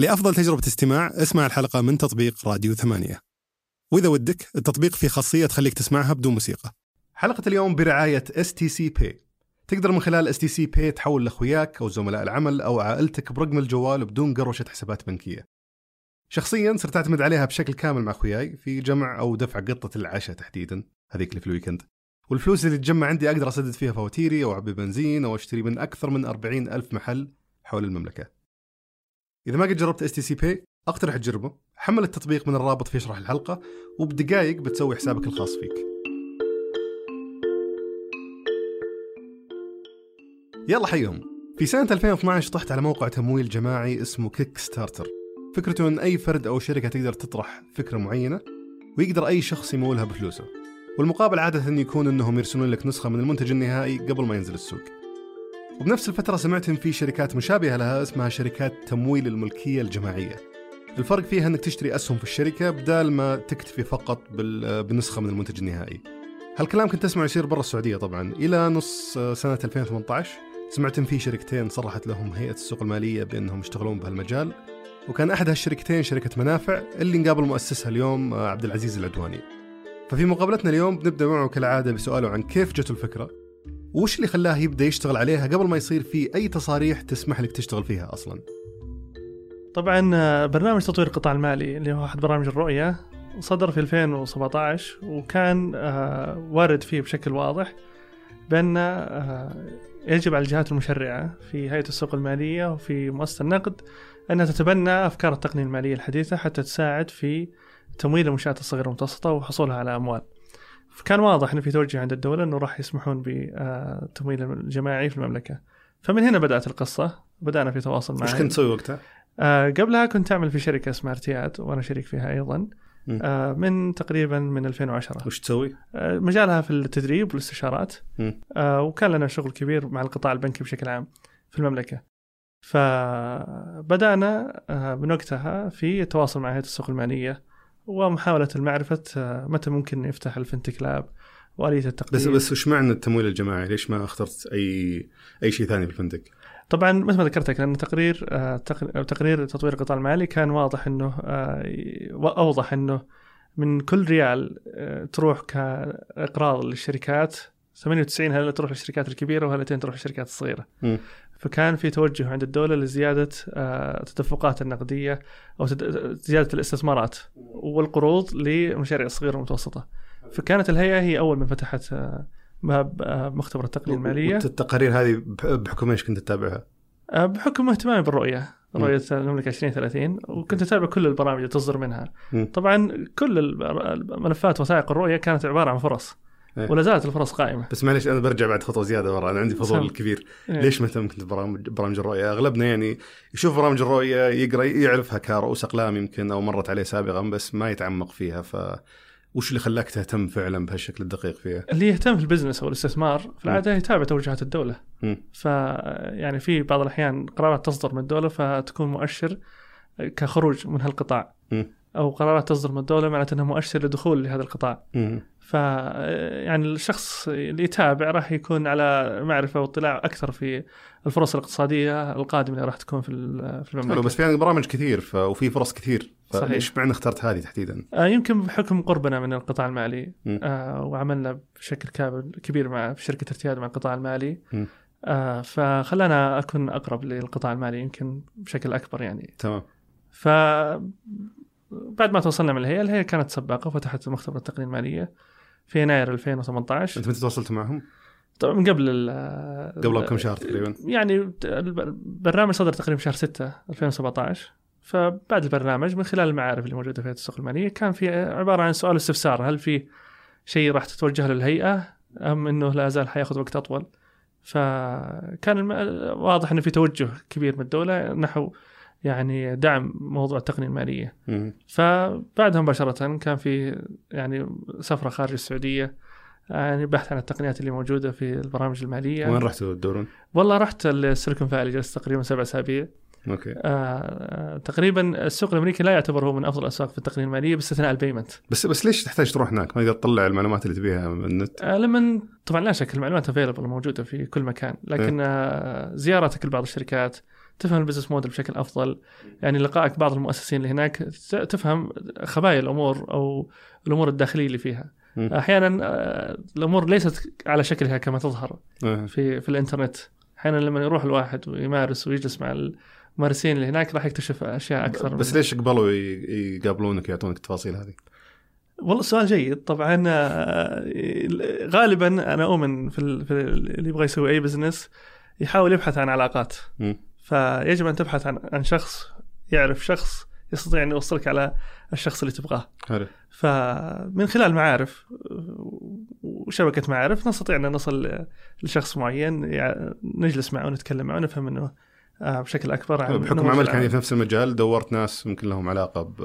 لأفضل تجربة استماع اسمع الحلقة من تطبيق راديو ثمانية. وإذا ودك التطبيق فيه خاصية تخليك تسمعها بدون موسيقى. حلقة اليوم برعاية STC Pay. تقدر من خلال STC Pay تحول لأخوياك أو زملاء العمل أو عائلتك برقم الجوال بدون قروشة حسابات بنكية. شخصيا صرت أعتمد عليها بشكل كامل مع أخوياي في جمع أو دفع قطة العشاء تحديدا هذيك اللي في الويكند. والفلوس اللي تجمع عندي أقدر أسدد فيها فواتيري أو أعبي بنزين أو أشتري من أكثر من 40 ألف محل حول المملكة. إذا ما قد جربت STC Pay اقترح تجربه. حمل التطبيق من الرابط في شرح الحلقة وبدقائق بتسوي حسابك الخاص فيك. يلا حيهم. في سنة 2012 طحت على موقع تمويل جماعي اسمه Kickstarter فكرته إن أي فرد أو شركة تقدر تطرح فكرة معينة ويقدر أي شخص يمولها بفلوسه. والمقابل عادة يكون إنهم يرسلون لك نسخة من المنتج النهائي قبل ما ينزل السوق. وبنفس الفترة سمعت إن في شركات مشابهة لها اسمها شركات تمويل الملكية الجماعية. الفرق فيها أنك تشتري أسهم في الشركة بدال ما تكتفي فقط بنسخة من المنتج النهائي. هالكلام كنت أسمعه يصير برا السعودية طبعا. إلى نص سنة 2018 سمعت إن في شركتين صرحت لهم هيئة السوق المالية بأنهم يشتغلون بهالمجال. وكان أحد هالشركتين شركة منافع اللي نقابل مؤسسها اليوم عبد العزيز العدواني. ففي مقابلتنا اليوم بنبدأ معه كالعادة بسؤاله عن كيف جته الفكرة. وش اللي خلاه يبدأ يشتغل عليها قبل ما يصير في أي تصاريح تسمح لك تشتغل فيها أصلا طبعا آه، برنامج تطوير القطاع المالي اللي هو أحد برامج الرؤية صدر في 2017 وكان آه، وارد فيه بشكل واضح بأن آه، يجب على الجهات المشرعة في هيئة السوق المالية وفي مؤسسة النقد أنها تتبنى أفكار التقنية المالية الحديثة حتى تساعد في تمويل المنشآت الصغيرة والمتوسطة وحصولها على أموال. فكان واضح إنه في توجه عند الدولة إنه راح يسمحون بالتمويل الجماعي في المملكة. فمن هنا بدأت القصة. بدأنا في تواصل معه إيش كنت تسوي وقتها؟ آه قبلها كنت أعمل في شركة اسمها إرتياد وأنا شريك فيها أيضا. آه من تقريبا من 2010 وش تسوي؟ آه مجالها في التدريب والاستشارات. آه وكان لنا شغل كبير مع القطاع البنكي بشكل عام في المملكة. فبدأنا آه من وقتها في التواصل مع هيئة السوق المالية. ومحاولة المعرفة آه، متى ممكن يفتح الفنتك لاب وآلية التقديم بس بس وش معنى التمويل الجماعي؟ ليش ما اخترت أي أي شيء ثاني في الفنتك؟ طبعا مثل ما ذكرت لك لأن تقرير آه، تقرير تطوير القطاع المالي كان واضح أنه آه، أوضح أنه من كل ريال تروح كإقراض للشركات 98 هل تروح للشركات الكبيرة وهل تروح للشركات الصغيرة. م. فكان في توجه عند الدولة لزيادة التدفقات النقدية أو زيادة الاستثمارات والقروض للمشاريع الصغيره والمتوسطه. فكانت الهيئة هي أول من فتحت باب مختبر التقنية المالية. التقارير هذه بحكم إيش كنت تتابعها؟ بحكم اهتمامي بالرؤية رؤية المملكة 2030 وكنت أتابع كل البرامج اللي تصدر منها م. طبعا كل الملفات وثائق الرؤية كانت عبارة عن فرص إيه. ولا زالت الفرص قائمة بس معليش أنا برجع بعد خطوة زيادة ورا أنا عندي فضول كبير إيه. ليش مهتم كنت ببرامج برامج الرؤية أغلبنا يعني يشوف برامج الرؤية يقرأ يعرفها كرؤوس أقلام يمكن أو مرت عليه سابقا بس ما يتعمق فيها ف وش اللي خلاك تهتم فعلا بهالشكل الدقيق فيها؟ اللي يهتم في البزنس أو الاستثمار في العادة يتابع توجهات الدولة. ف يعني في بعض الأحيان قرارات تصدر من الدولة فتكون مؤشر كخروج من هالقطاع. م. أو قرارات تصدر من الدولة معناته إنها مؤشر لدخول لهذا القطاع. م. ف يعني الشخص اللي يتابع راح يكون على معرفة واطلاع أكثر في الفرص الاقتصادية القادمة اللي راح تكون في في المملكة. بس في يعني برامج كثير ف... وفي فرص كثير فليش معنى اخترت هذه تحديدا؟ آه يمكن بحكم قربنا من القطاع المالي آه وعملنا بشكل كبير مع في شركة ارتياد مع القطاع المالي آه فخلانا أكون أقرب للقطاع المالي يمكن بشكل أكبر يعني. تمام. ف بعد ما توصلنا من الهيئة، الهيئة كانت سباقة وفتحت مختبر التقنية المالية في يناير 2018 أنت متى تواصلت معهم؟ طبعا من قبل قبل كم شهر تقريبا؟ يعني البرنامج صدر تقريبا شهر 6 2017 فبعد البرنامج من خلال المعارف اللي موجودة في السوق المالية كان في عبارة عن سؤال استفسار هل في شيء راح تتوجه له الهيئه أم إنه لا زال حياخذ وقت أطول فكان واضح إنه في توجه كبير من الدولة نحو يعني دعم موضوع التقنية المالية. فبعدها مباشرة كان في يعني سفرة خارج السعودية يعني بحث عن التقنيات اللي موجودة في البرامج المالية. وين رحتوا تدورون؟ والله رحت ال Silicon Valley جلست تقريبا سبع أسابيع. okay آه تقريبا السوق الأمريكي لا يعتبر هو من أفضل الأسواق في التقنية المالية باستثناء ال payment بس بس ليش تحتاج تروح هناك؟ ما تقدر تطلع المعلومات اللي تبيها من النت؟ آه لما طبعا لا شك المعلومات available موجودة في كل مكان لكن إيه؟ آه زيارتك لبعض الشركات تفهم ال business model بشكل أفضل يعني لقائك بعض المؤسسين اللي هناك تفهم خبايا الأمور أو الأمور الداخلية اللي فيها مم. أحيانا آه، الأمور ليست على شكلها كما تظهر. في في الإنترنت أحيانا لما يروح الواحد ويمارس ويجلس مع الممارسين اللي هناك راح يكتشف أشياء أكثر بس ليش قبلوا يقابلونك يعطونك التفاصيل هذه؟ والله سؤال جيد طبعا آه، غالبا أنا أؤمن في, ال- في ال- اللي يبغى يسوي أي بزنس يحاول يبحث عن علاقات مم. فيجب أن تبحث عن عن شخص يعرف شخص يستطيع أن يوصلك على الشخص اللي تبغاه. حلو. فمن خلال معارف وشبكة معارف نستطيع أن نصل لشخص معين نجلس معه ونتكلم معه ونفهم منه آه، بشكل أكبر عن بحكم عملك يعني. في نفس المجال دورت ناس ممكن لهم علاقة ب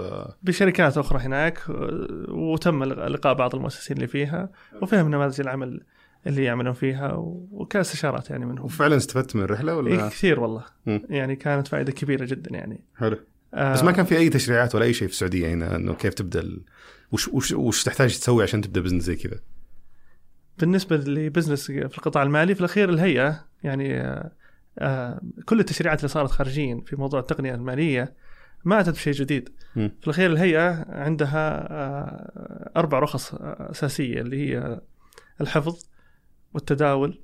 بشركات أخرى هناك آه، وتم لقاء بعض المؤسسين اللي فيها وفهم نماذج العمل اللي يعملون فيها وكاستشارات يعني منهم وفعلا استفدت من الرحلة إيه ولا؟ كثير والله مم. يعني كانت فائدة كبيرة جدا يعني حلو آه، بس ما كان في أي تشريعات ولا أي شيء في السعودية هنا إنه كيف تبدأ ال... وش وش وش تحتاج تسوي عشان تبدأ business زي كذا؟ بالنسبة ل business في القطاع المالي في الأخير الهيئة يعني آه، آه، كل التشريعات اللي صارت خارجيا في موضوع التقنية المالية ما اتت بشيء جديد. في الأخير الهيئة عندها آه، أربع رخص أساسية اللي هي الحفظ والتداول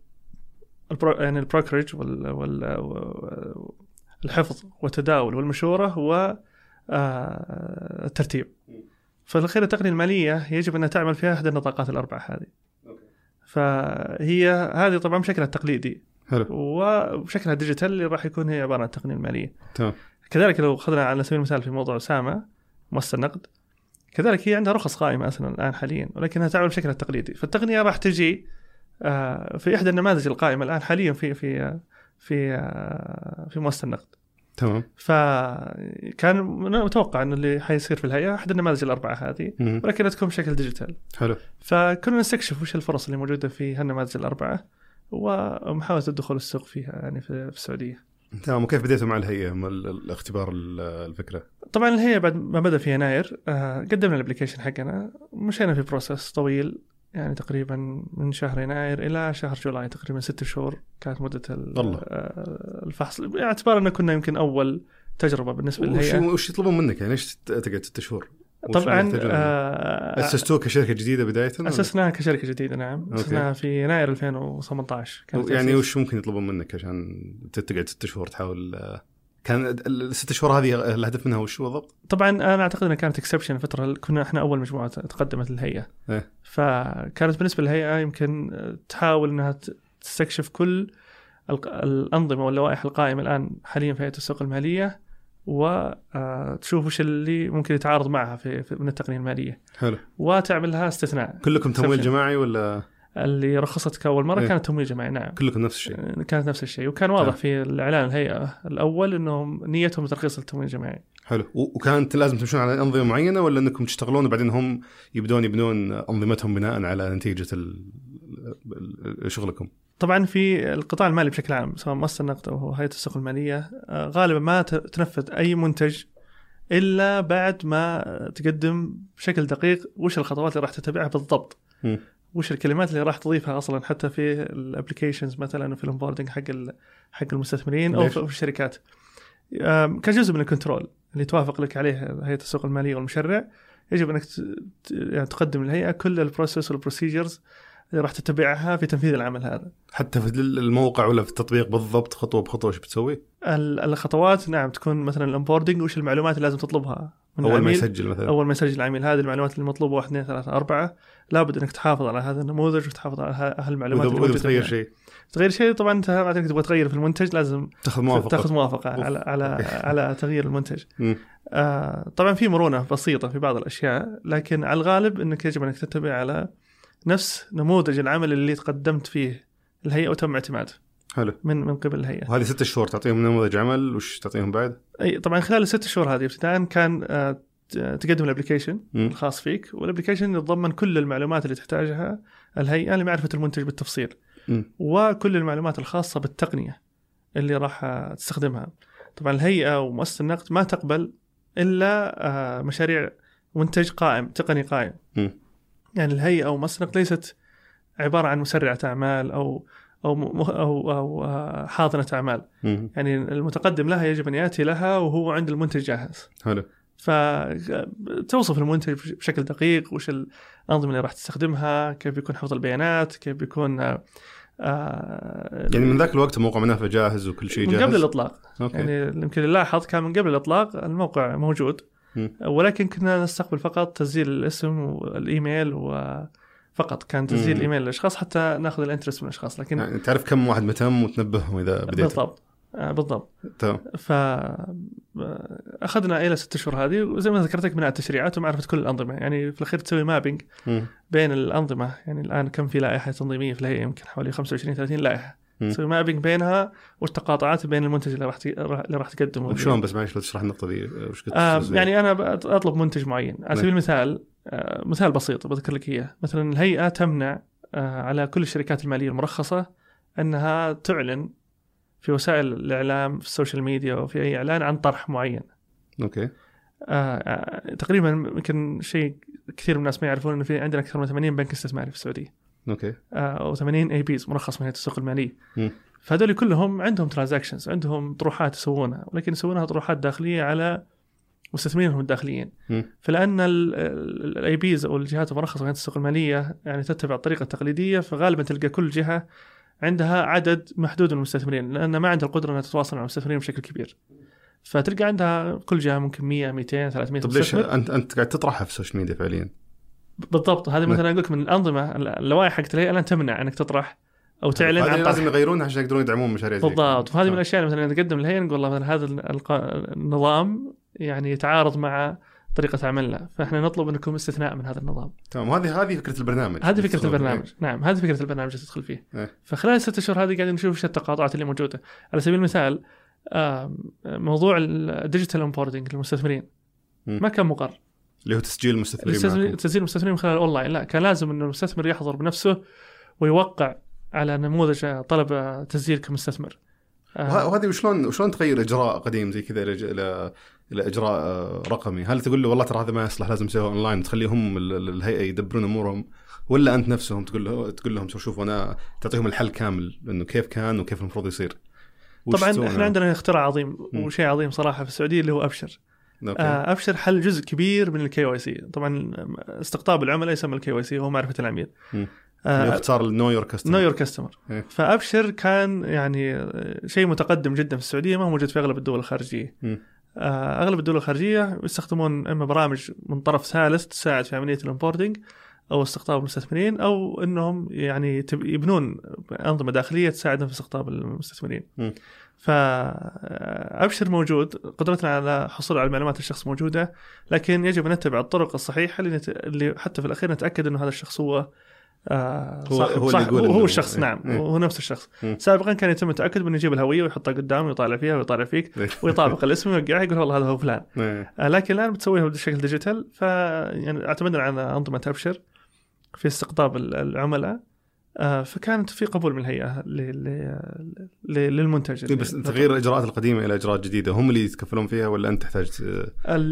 ال bro يعني ال brokerage وال, وال الحفظ والتداول والمشورة و آه، الترتيب. في الاخير التقنيه المالية يجب انها تعمل فيها إحدى النطاقات الأربعة هذه. فهي هذه طبعا بشكلها التقليدي. حلو. وبشكلها ال digital اللي راح يكون هي عبارة عن التقنيه الماليه تمام. كذلك لو أخذنا على سبيل المثال في موضوع ساما مؤسسة النقد كذلك هي عندها رخص قائمة أصلا الآن حاليا ولكنها تعمل بشكلها التقليدي. فالتقنية راح تجي في إحدى النماذج القائمة الآن حاليا في في في آه، في مؤسسة النقد. تمام. فكان متوقع إنه اللي حيصير في الهيئة احد النماذج الأربعة هذه مم. ولكنها تكون بشكل ديجيتال حلو. فكنا نستكشف وش الفرص اللي موجودة في هالنماذج الأربعة ومحاولة الدخول السوق فيها يعني في السعودية. تمام. وكيف بديتوا مع الهيئة؟ مع ال- الاختبار ال- الفكرة؟ طبعا الهيئة بعد ما بدأ في يناير آه، قدمنا ال application حقنا مشينا في process طويل. يعني تقريبا من شهر يناير إلى شهر July تقريبا ست شهور كانت مدة. آه، الفحص باعتبار ان كنا يمكن أول تجربة بالنسبة للهيئة وش يطلبون منك يعني ليش تقعد ست شهور؟ طبعا يحتاجونه؟ آه، أسستوه كشركة جديدة بداية؟ اسسناها كشركة جديدة نعم. أسسناها في يناير 2018 كان يعني. وش ممكن يطلبون منك عشان تقعد ست شهور تحاول آه، كان ال- الست شهور هذه الهدف منها وش بالضبط؟ طبعا أنا أعتقد إنها كانت اكسبشن فترة كنا إحنا أول مجموعة تقدمت للهيئة إيه. فكانت بالنسبة للهيئة يمكن تحاول إنها تستكشف كل الأنظمة واللوائح القائمة الآن حاليا في هيئة السوق المالية وتشوف وش اللي ممكن يتعارض معها في, من التقنية المالية حلو وتعمل لها استثناء كلكم تمويل. جماعي ولا اللي رخصتك أول مرة إيه. كانت تمويل جماعي نعم كلكم نفس الشيء؟ كانت نفس الشيء وكان واضح تمام. في الإعلان الهيئة الأول انهم نيتهم ترخيص التمويل الجماعي حلو وكانت لازم تمشون على أنظمة معينة ولا إنكم تشتغلون وبعدين هم يبدون يبنون أنظمتهم بناء على نتيجة شغلكم؟ طبعا في القطاع المالي بشكل عام سواء مؤسسه النقد أو هيئة السوق المالية آه، غالبا ما تنفذ أي منتج إلا بعد ما تقدم بشكل دقيق وش الخطوات اللي راح تتبعها بالضبط. وش الكلمات اللي راح تضيفها أصلا حتى في ال applications مثلا وفي ال onboarding حق حق المستثمرين أو؟ في في الشركات كجزء من ال control اللي توافق لك عليه هيئة السوق المالية والمشرع يجب أنك يعني تقدم للهيئة كل ال process وال procedures اللي راح تتبعها في تنفيذ العمل هذا حتى في الموقع ولا في التطبيق بالضبط خطوة بخطوة وش بتسوي؟ ال- الخطوات نعم تكون مثلا ال onboarding وش المعلومات اللي لازم تطلبها من أول ما يسجل مثلا أول ما يسجل العميل هذه المعلومات اللي مطلوبه واحد اثنين ثلاثة أربعة لابد إنك تحافظ على هذا النموذج وتحافظ على هالمعلومات واذا اللي وإذا موجودة تغير. شيء تغير شيء طبعا أنت إنك تبغى تغير في المنتج لازم تأخذ موافقة تأخذ موافقة أوف. على على على تغيير المنتج. آه طبعا في مرونة بسيطة في بعض الأشياء لكن على الغالب إنك يجب إنك تتبع على نفس نموذج العمل اللي تقدمت فيه الهيئة وتم اعتماده حلو من من قبل الهيئة وهذه ست شهور تعطيهم نموذج عمل وش تعطيهم بعد؟ أي طبعا خلال الست شهور هذه ابتداء كان آه، تقدم ال application. الخاص فيك وال application يتضمن كل المعلومات اللي تحتاجها الهيئة لمعرفة المنتج بالتفصيل مم. وكل المعلومات الخاصة بالتقنية اللي راح آه، تستخدمها طبعا الهيئة ومؤسسة النقد ما تقبل إلا آه، مشاريع منتج قائم تقني قائم مم. يعني الهيئة أو مؤسسه النقد ليست عبارة عن مسرعة أعمال أو أو أو أو آه، حاضنة أعمال. مم. يعني المتقدم لها يجب أن يأتي لها وهو عند المنتج جاهز. حلو. فتوصف المنتج بشكل دقيق وش الأنظمة اللي راح تستخدمها كيف بيكون حفظ البيانات كيف بيكون آه، آه، يعني من ذاك الوقت موقع منافع جاهز وكل شيء من جاهز؟ قبل الإطلاق. أوكي. يعني يمكن نلاحظ كان من قبل الإطلاق الموقع موجود. مم. ولكن كنا نستقبل فقط تسجيل الاسم والإيميل وفقط كان تسجيل مم. الإيميل للأشخاص حتى ناخذ ال interest من الأشخاص لكن يعني تعرف كم واحد مهتم وتنبههم إذا بديت؟ بالضبط. آه، بالضبط. تمام. ف أخذنا إلى ست اشهر هذه وزي ما ذكرت لك بناء التشريعات ومعرفة كل الأنظمة. يعني في الأخير تسوي mapping. بين الأنظمة. يعني الآن كم في لائحة تنظيمية في الهيئة؟ يمكن حوالي 25 30 لائحة. تسوي mapping بينها والتقاطعات بين المنتج اللي راح ت- اللي راح تقدمه. وشلون بس معلش لو تشرح النقطة دي. وش آه؟ يعني أنا أطلب منتج معين. على سبيل المثال آه مثال بسيط بذكر لك إياه. مثلا الهيئة تمنع آه على كل الشركات المالية المرخصة أنها تعلن في وسائل الإعلام في السوشيال ميديا وفي أي إعلان عن طرح معين. أوكي. آه آه تقريبا يمكن شيء كثير من الناس ما يعرفون انه في عندنا أكثر من 80 بنك استثماري في السعودية. أوكي. آه، أو 80 APs مرخص من هيئة السوق المالية. فهذول كلهم عندهم transactions عندهم طروحات يسوونها ولكن يسوونها طروحات داخلية على مستثمرينهم الداخليين. فلأن ال APs أو الجهات المرخصة هيئه السوق المالية يعني تتبع الطريقة التقليدية فغالبا تلقى كل جهة عندها عدد محدود من المستثمرين لأن ما عندها القدرة إنها تتواصل مع المستثمرين بشكل كبير فتلقى عندها كل جهة ممكن 100 200 300 طيب ليش أنت أنت قاعد تطرحها في السوشيال ميديا فعليا؟ بالضبط هذه نعم. مثلا أقول لك من الأنظمة اللوائح حقت الهيئة الان تمنع إنك تطرح أو تعلن هذه عن طرح لازم يغيرونها عشان يقدرون يدعمون مشاريع زي بالضبط. وهذه من تمام. الأشياء مثلا نقدم للهيئه نقول والله مثلا هذا النظام يعني يتعارض مع طريقة عملنا. فإحنا نطلب ان يكون استثناء من هذا النظام. تمام. وهذه هذه فكرة البرنامج. هذه تدخلون البرنامج. نعم هذه فكرة البرنامج اللي تدخل فيه. إيه. فخلال الست اشهر هذه قاعدين نشوف إيش التقاطعات اللي موجودة. على سبيل المثال موضوع ال digital onboarding للمستثمرين. ما كان مقر. اللي هو تسجيل المستثمرين تسجيل المستثمرين من خلال الاونلاين لا كان لازم انه المستثمر يحضر بنفسه ويوقع على نموذج طلب تسجيل كمستثمر. وه- وهذه وشلون وشلون تغير إجراء قديم زي كذا إلى إجراء آه، رقمي؟ هل تقول له والله ترى هذا ما يصلح لازم يسويه أونلاين تخليهم ال- ال- الهيئة يدبرون أمورهم ولا أنت نفسهم تقول له تقول لهم شوفوا أنا تعطيهم الحل كامل إنه كيف كان وكيف المفروض يصير؟ طبعا؟ إحنا عندنا اختراع عظيم. وشيء عظيم صراحة في السعودية اللي هو أبشر أوكي آه، أبشر حل جزء كبير من ال KYC طبعا استقطاب العملاء يسمى ال KYC وهو معرفة العميل هو اختصار ال know your customer know your customer. فأبشر كان يعني آه، شيء متقدم جدا في السعودية ما هو موجود في أغلب الدول الخارجية مم. آه، أغلب الدول الخارجية يستخدمون إما برامج من طرف ثالث تساعد في عملية ال onboarding أو استقطاب المستثمرين أو إنهم يعني يبنون أنظمة داخلية تساعدهم في استقطاب المستثمرين. فابشر موجود قدرتنا على الحصول على معلومات الشخص موجودة لكن يجب أن نتبع الطرق الصحيحة. اللي حتى في الأخير نتأكد إنه هذا الشخص هو آه هو- صاحب هو اللي صاحب هو, هو الشخص إيه. نعم إيه. هو نفس الشخص مم. سابقا كان يتم التأكد بأنه يجيب الهوية ويحطها قدامه ويطالع فيها ويطالع فيك إيه. ويطابق الاسم ويوقعها يقول والله هذا هو فلان إيه. آه، لكن الآن بتسويها بشكل ديجيتال ف يعني اعتمدنا على أنظمة أبشر في استقطاب ال- العملاء آه، فكانت في قبول من الهيئة. للمنتج إيه، بس تغيير الإجراءات القديمة إلى إجراءات جديدة هم اللي يتكفلون فيها ولا أنت تحتاج.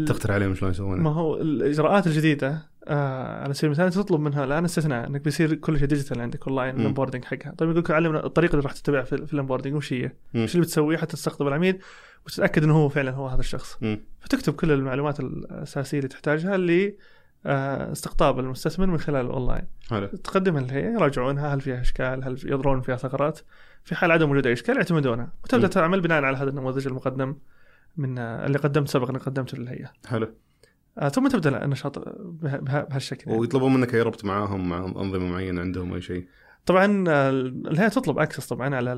تقترح عليهم شلون ما يسوونها؟ هو الإجراءات الجديدة آه على سبيل المثال تطلب منها الان استثناء أنك بيصير كل شيء digital عندك online. ال onboarding حقها. طيب يقول لك علمنا الطريقة اللي راح تتبع في, في ال onboarding وش هي؟ إيش اللي بتسويه حتى تستقطب العميل وتتأكد إنه هو فعلا هو هذا الشخص. مم. فتكتب كل المعلومات الأساسية اللي تحتاجها ل آه، استقطاب المستثمر من خلال الاونلاين تقدمها للهيئه يراجعونها هل فيها إشكال هل يضرون فيها ثغرات. في حال عدم وجود أي إشكال يعتمدونها. وتبدأ. تعمل بناء على هذا النموذج المقدم من آه، اللي قدمت سبق إني قدمته للهيئه حلو. ثم تبدأ النشاط به- به- بهالشكل يعني. ويطلبون منك أي ربط معاهم مع أنظمة معينة عندهم أي شيء طبعا آه، الهيئة تطلب access طبعا على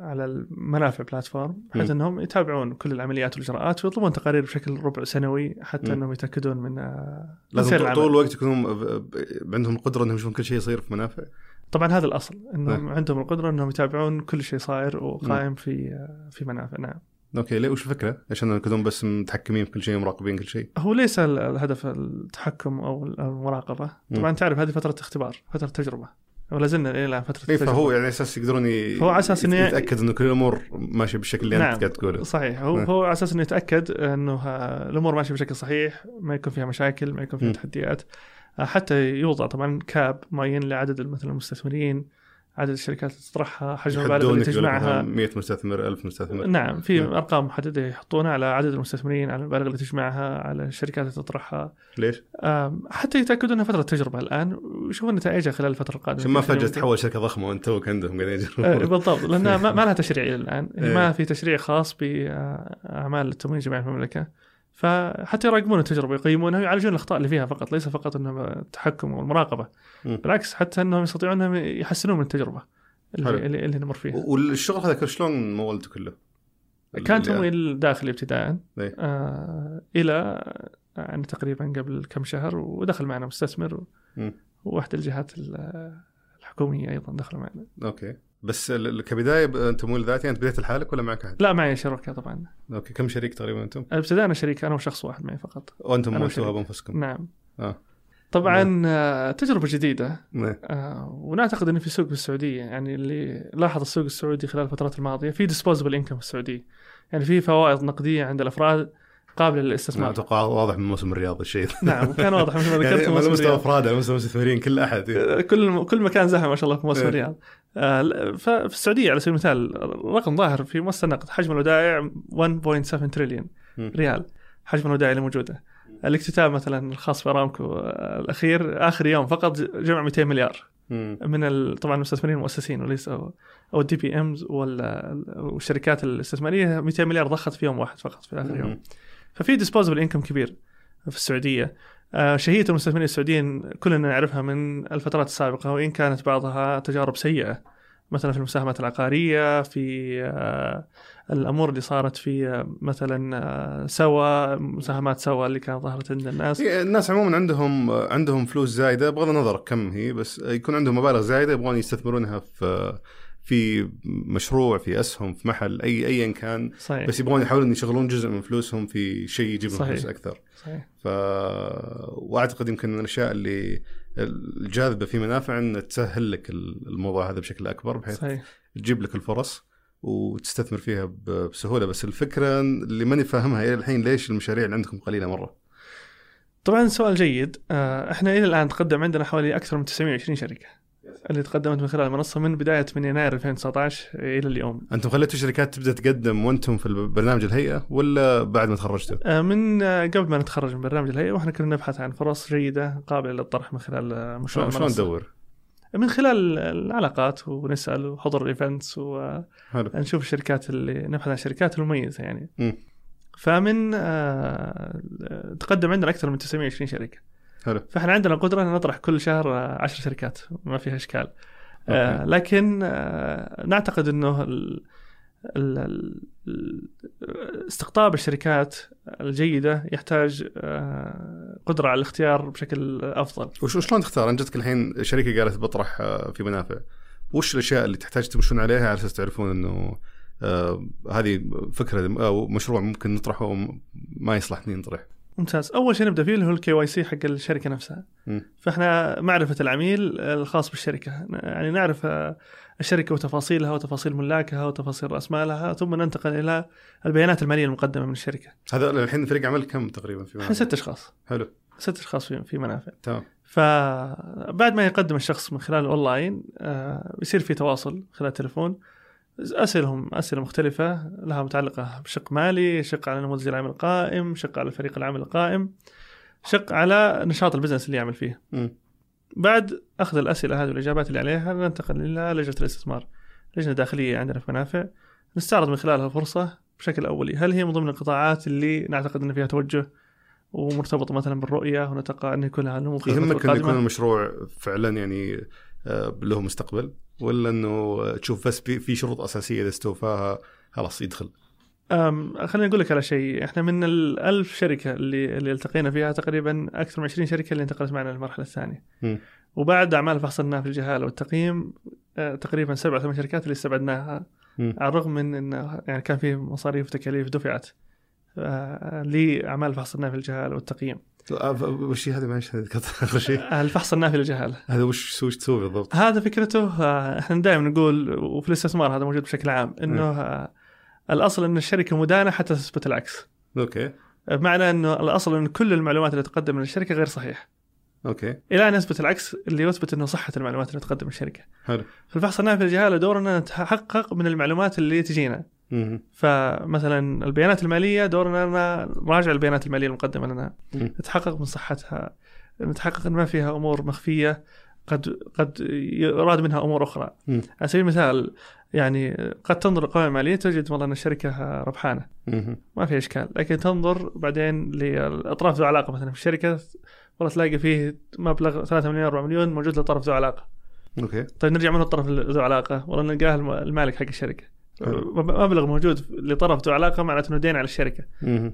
على المنافع platform بحيث م. إنهم يتابعون كل العمليات والإجراءات ويطلبون تقارير بشكل ربع سنوي حتى م. إنهم يتأكدون من آه، لازم طول. الوقت يكونون عندهم القدرة إنهم يشوفون كل شيء يصير في منافع طبعا هذا الأصل إنهم نعم. عندهم القدرة إنهم يتابعون كل شيء صاير وقائم في آه، في منافع نعم أوكي ليه وش الفكرة؟ عشان يكونون بس متحكمين في كل شيء ومراقبين كل شيء هو ليس ال- الهدف التحكم أو المراقبة م. طبعا تعرف هذه فترة اختبار فترة تجربة ولا زلنا إلى الان فترة تجربه فهو يعني أساس يقدرون ي... على أساس إنه- يتأكد إنه كل الأمور ماشية بالشكل اللي نعم. انت قاعد تقوله صحيح هو نعم. هو على أساس إنه يتأكد إنه الأمور ماشية بشكل صحيح ما يكون فيها مشاكل ما يكون فيها م. تحديات حتى يوضع طبعا كاب معين لعدد مثلا المستثمرين عدد الشركات اللي تطرحها حجم المبالغ اللي تجمعها. مثلاً 100 مستثمر 1000 مستثمر. نعم في نعم. أرقام محددة يحطونها على عدد المستثمرين على المبالغ اللي تجمعها على الشركات اللي تطرحها. ليش؟ حتى يتاكدوا إنها فترة تجربة الآن. ويشوفون نتائجها خلال الفترة القادمة. عشان ما فجأة. تتحول شركة ضخمة وأنت توك عندهم قاعدين آه، يجربون بالضبط. لأنها ما لها تشريع إلى الآن. إيه. ما في تشريع خاص باعمال التمويل الجماعي في المملكة. فحتى يراقبون التجربة يقيمونها ويعالجون الأخطاء اللي فيها فقط ليس فقط إنهم التحكم والمراقبة. بالعكس حتى إنهم يستطيعون إنهم يحسنون من التجربة حلو. اللي, اللي, اللي نمر فيها والشغل هذا شلون مولته كله؟ كان تمويل داخلي ابتداء إيه. آه إلى يعني تقريبا قبل كم شهر ودخل معنا مستثمر و- مم. وواحد الجهات ال- الحكومية أيضا دخلوا معنا أوكي بس كبداية ب- تمويل ذاتي انت بديت لحالك ولا معك أحد؟ لا معي شركة طبعا okay كم شريك تقريبا أنتم؟ ابتدأنا شركه أنا وشخص واحد معي فقط وأنتم مولتوها وشريك. بانفسكم؟ نعم آه. طبعا آه، تجربة جديدة نعم. آه، ونعتقد ان في سوق بالسعودية يعني اللي لاحظ السوق السعودي خلال الفترات الماضية في disposable income في السعودية يعني في فوائد نقدية عند الأفراد قابله ما للاستثمار أتوقع واضح من موسم الرياض الشيء نعم وكان واضح مثل ما يعني ذكرت على مستوى. افراد على مستوى المستثمرين كل أحد كل كل مكان زحمه ما شاء الله في موسم إيه. الرياض آه، ففي السعودية على سبيل المثال رقم ظاهر في مؤسسة النقد حجم الودائع 1.7 تريليون. ريال حجم الودائع اللي موجودة الاكتتاب مثلا الخاص بأرامكو آه، الأخير آخر يوم فقط جمع 200 مليار. من طبعا المستثمرين المؤسسين وليس أو ال DPMs والشركات الاستثمارية 200 مليار ضخت في يوم واحد فقط في آخر يوم. ففي disposable income كبير في السعودية. آه، شهية المستثمرين السعوديين كلنا نعرفها من الفترات السابقة وإن كانت بعضها تجارب سيئة مثلا في المساهمات العقارية في آه، الأمور اللي صارت في آه، مثلا سوا مساهمات سوا اللي كانت ظهرت عند الناس. إيه، الناس عموما عندهم عندهم فلوس زايدة بغض النظر كم هي بس يكون عندهم مبالغ زايدة يبغون يستثمرونها في في مشروع في أسهم في محل أي ايا كان. صحيح. بس يبغون يحاولون يشغلون جزء من فلوسهم في شيء يجيب لهم. فلوس أكثر. صحيح. ف وأعتقد يمكن من الأشياء اللي الجاذبة في منافع ان تسهل لك الموضوع هذا بشكل أكبر بحيث صحيح. تجيب لك الفرص وتستثمر فيها بسهولة. بس الفكرة اللي ماني فاهمها إلى الحين ليش المشاريع اللي عندكم قليلة مرة؟ طبعا سؤال جيد. آه، إحنا إلى الآن تقدم عندنا حوالي أكثر من 920 شركة. اللي تقدمت من خلال المنصه من بداية من يناير 2019 إلى اليوم أنتم خليتوا الشركات تبدأ تقدم وأنتم في برنامج الهيئة ولا بعد ما تخرجتوا؟ آه، من آه، قبل ما نتخرج من برنامج الهيئة وإحنا كنا نبحث عن فرص جيدة قابلة للطرح من خلال آه، مشروع شلون تدور؟ من خلال العلاقات ونسأل وحضور الايفنتس ونشوف الشركات اللي نبحث عن الشركات المميزة يعني مم. فمن تقدم عندنا أكثر من 920 شركة حلو فاحنا عندنا قدره إن نطرح كل شهر آه، عشر شركات ما فيها إشكال آه. لكن آه نعتقد إنه ال ال ال استقطاب الشركات الجيدة يحتاج آه قدرة على الاختيار بشكل أفضل وش شلون تختار؟ انت جتك الحين شركه قالت بطرح آه، في منافع وش الأشياء اللي تحتاج تمشون عليها على أساس تعرفون إنه آه هذه فكرة أو مشروع ممكن نطرحه وما يصلح إن ينطرح. ممتاز. أول شيء نبدأ فيه اللي هو ال KYC حق الشركة نفسها. مم. فإحنا معرفة العميل الخاص بالشركة. يعني نعرف الشركة وتفاصيلها وتفاصيل ملاكها وتفاصيل رأس مالها ثم ننتقل إلى البيانات المالية المقدمة من الشركة. هذا الحين فريق عمل كم تقريبا في إحنا؟ ست أشخاص. حلو. ست أشخاص في في منافع. تمام. فبعد ما يقدم الشخص من خلال الأونلاين آه، يصير في تواصل خلال التليفون. أسئلهم أسئلة مختلفة لها متعلقة بشق مالي، شق على نموذج العمل القائم، شق على فريق العمل القائم، شق على نشاط ال business اللي يعمل فيه. مم. بعد أخذ الأسئلة هذه والإجابات اللي عليها ننتقل إلى لجنة الاستثمار. لجنة داخلية عندنا في منافع نستعرض من خلالها الفرصه بشكل أولي، هل هي من ضمن القطاعات اللي نعتقد ان فيها توجه ومرتبطه مثلا بالرؤية ونتوقع إن يكون لها نمو يهمك انه؟ يكون المشروع فعلا يعني آه، له مستقبل ولا إنه تشوف بس في في شروط أساسية إذا استوفاها خلاص يدخل خليني أقول لك على شيء إحنا من الألف شركة اللي اللي التقينا فيها تقريبا أكثر من 20 شركة اللي انتقلت معنا للمرحلة الثانية مم. وبعد أعمال فحص النافذ الجهاله والتقييم آه، تقريبا سبع ثمان شركات اللي استبعدناها. على الرغم من انه يعني كان في مصاريف وتكاليف دفعت لاعمال فحص النافذ الجهاله والتقييم. آه، ف- وش هذا معلش آخر شيء. آه، الفحص النافذ الجهاله هذا وش وش تسوي بالضبط؟ هذا فكرته آه، إحنا دائما نقول وفي الاستثمار هذا موجود بشكل عام إنه آه، الأصل إن الشركة مدانة حتى تثبت العكس. أوكي. بمعنى إنه الأصل إن كل المعلومات اللي تقدم من الشركة غير صحيح. أوكي. إلى أن يثبت العكس اللي يثبت إنه صحة المعلومات اللي تقدم الشركة. حلو. في الفحص النافذ للجهاله دورنا نتحقق من المعلومات اللي تجينا. فمثلا البيانات المالية دورنا نراجع البيانات المالية المقدمة لنا. نتحقق من صحتها نتحقق ان ما فيها أمور مخفية قد قد يراد منها أمور أخرى. على سبيل المثال يعني قد تنظر القوائم المالية تجد والله أن الشركة ربحانة. ما في إشكال لكن تنظر بعدين للأطراف ذو علاقة مثلا في الشركة والله تلاقي فيه مبلغ 3 مليون 4 مليون موجود لطرف ذو علاقة okay طيب نرجع من الطرف ذو علاقة والله نلقاه الم- المالك حق الشركة. مبلغ موجود لطرف ذو علاقة معناته انه دين على الشركة.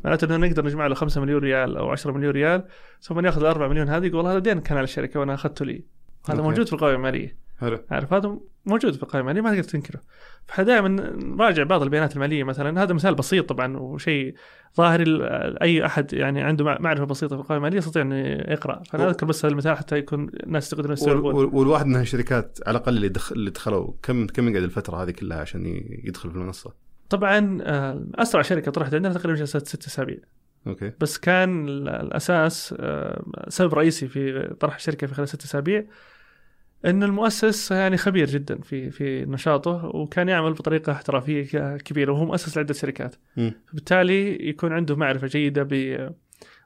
معناته إنه نقدر نجمع له 5 مليون ريال أو 10 مليون ريال ثم يأخذ ال 4 مليون هذه يقول هذا دين كان على الشركة وأنا أخذته لي هذا. موجود في القوائم المالية حلو. عارف هذا موجود في القائمة الماليه ما تقدر تنكره. فاحنا دائما نراجع بعض البيانات المالية مثلا هذا مثال بسيط طبعا وشيء ظاهري ل- أي أحد يعني عنده مع- معرفة بسيطة في القائمة الماليه يستطيع انه يقرأ. فانا اذكر بس هذا المثال حتى يكون الناس يستوعبون. وال- والواحد من هالشركات على الأقل اللي دخل اللي دخلوا كم كم يقعد الفترة هذه كلها عشان يدخل في المنصة؟ طبعا آه، أسرع شركة طرحت عندنا تقريبا جلسات ست أسابيع. أوكي. بس كان ال- الأساس آه، سبب رئيسي في طرح الشركة في خلال ست أسابيع إن المؤسس يعني خبير جدا في في نشاطه وكان يعمل بطريقة احترافية كبيرة وهو مؤسس لعدة شركات. مم. بالتالي يكون عنده معرفة جيدة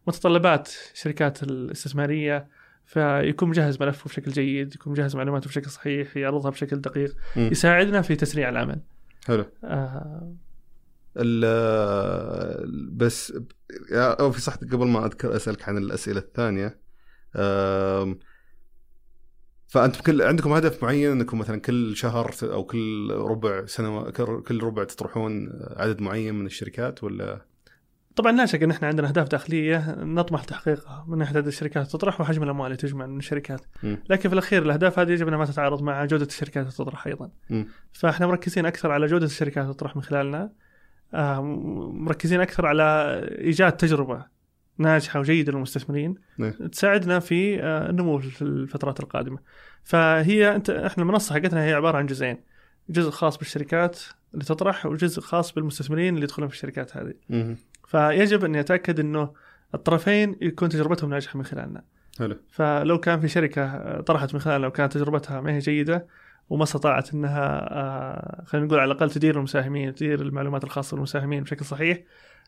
بمتطلبات الشركات الاستثمارية فيكون مجهز ملفه بشكل جيد يكون مجهز معلوماته بشكل صحيح يعرضها بشكل دقيق مم. يساعدنا في تسريع العمل. حلو. آه. ال- بس يا- أو في صح قبل ما أذكر أسألك عن الأسئلة الثانية. أم، فانتم كل عندكم هدف معين إنكم مثلا كل شهر أو كل ربع سنه كل ربع تطرحون عدد معين من الشركات ولا؟ طبعا لا شك إن إحنا عندنا أهداف داخلية نطمح تحقيقها من ناحيه عدد الشركات تطرح وحجم الأموال اللي تجمع من الشركات. مم. لكن في الأخير الأهداف هذه يجب انها ما تتعارض مع جودة الشركات اللي تطرح أيضا. مم. فإحنا مركزين أكثر على جودة الشركات اللي تطرح من خلالنا. آه، مركزين أكثر على إيجاد تجربة. ناجحة وجيدة للمستثمرين نعم. تساعدنا في آه، النمو في الفترات القادمة. فهي أنت إحنا المنصة حقتنا هي عبارة عن جزئين. جزء خاص بالشركات اللي تطرح وجزء خاص بالمستثمرين اللي يدخلون في الشركات هذه. مم. فيجب أن يتأكد إنه الطرفين يكون تجربتهم ناجحة من خلالنا. حلو. فلو كان في شركة طرحت من خلالنا وكانت تجربتها ما هي جيدة وما استطاعت إنها آه، خلينا نقول على الأقل تدير المساهمين تدير المعلومات الخاصة بالمساهمين بشكل صحيح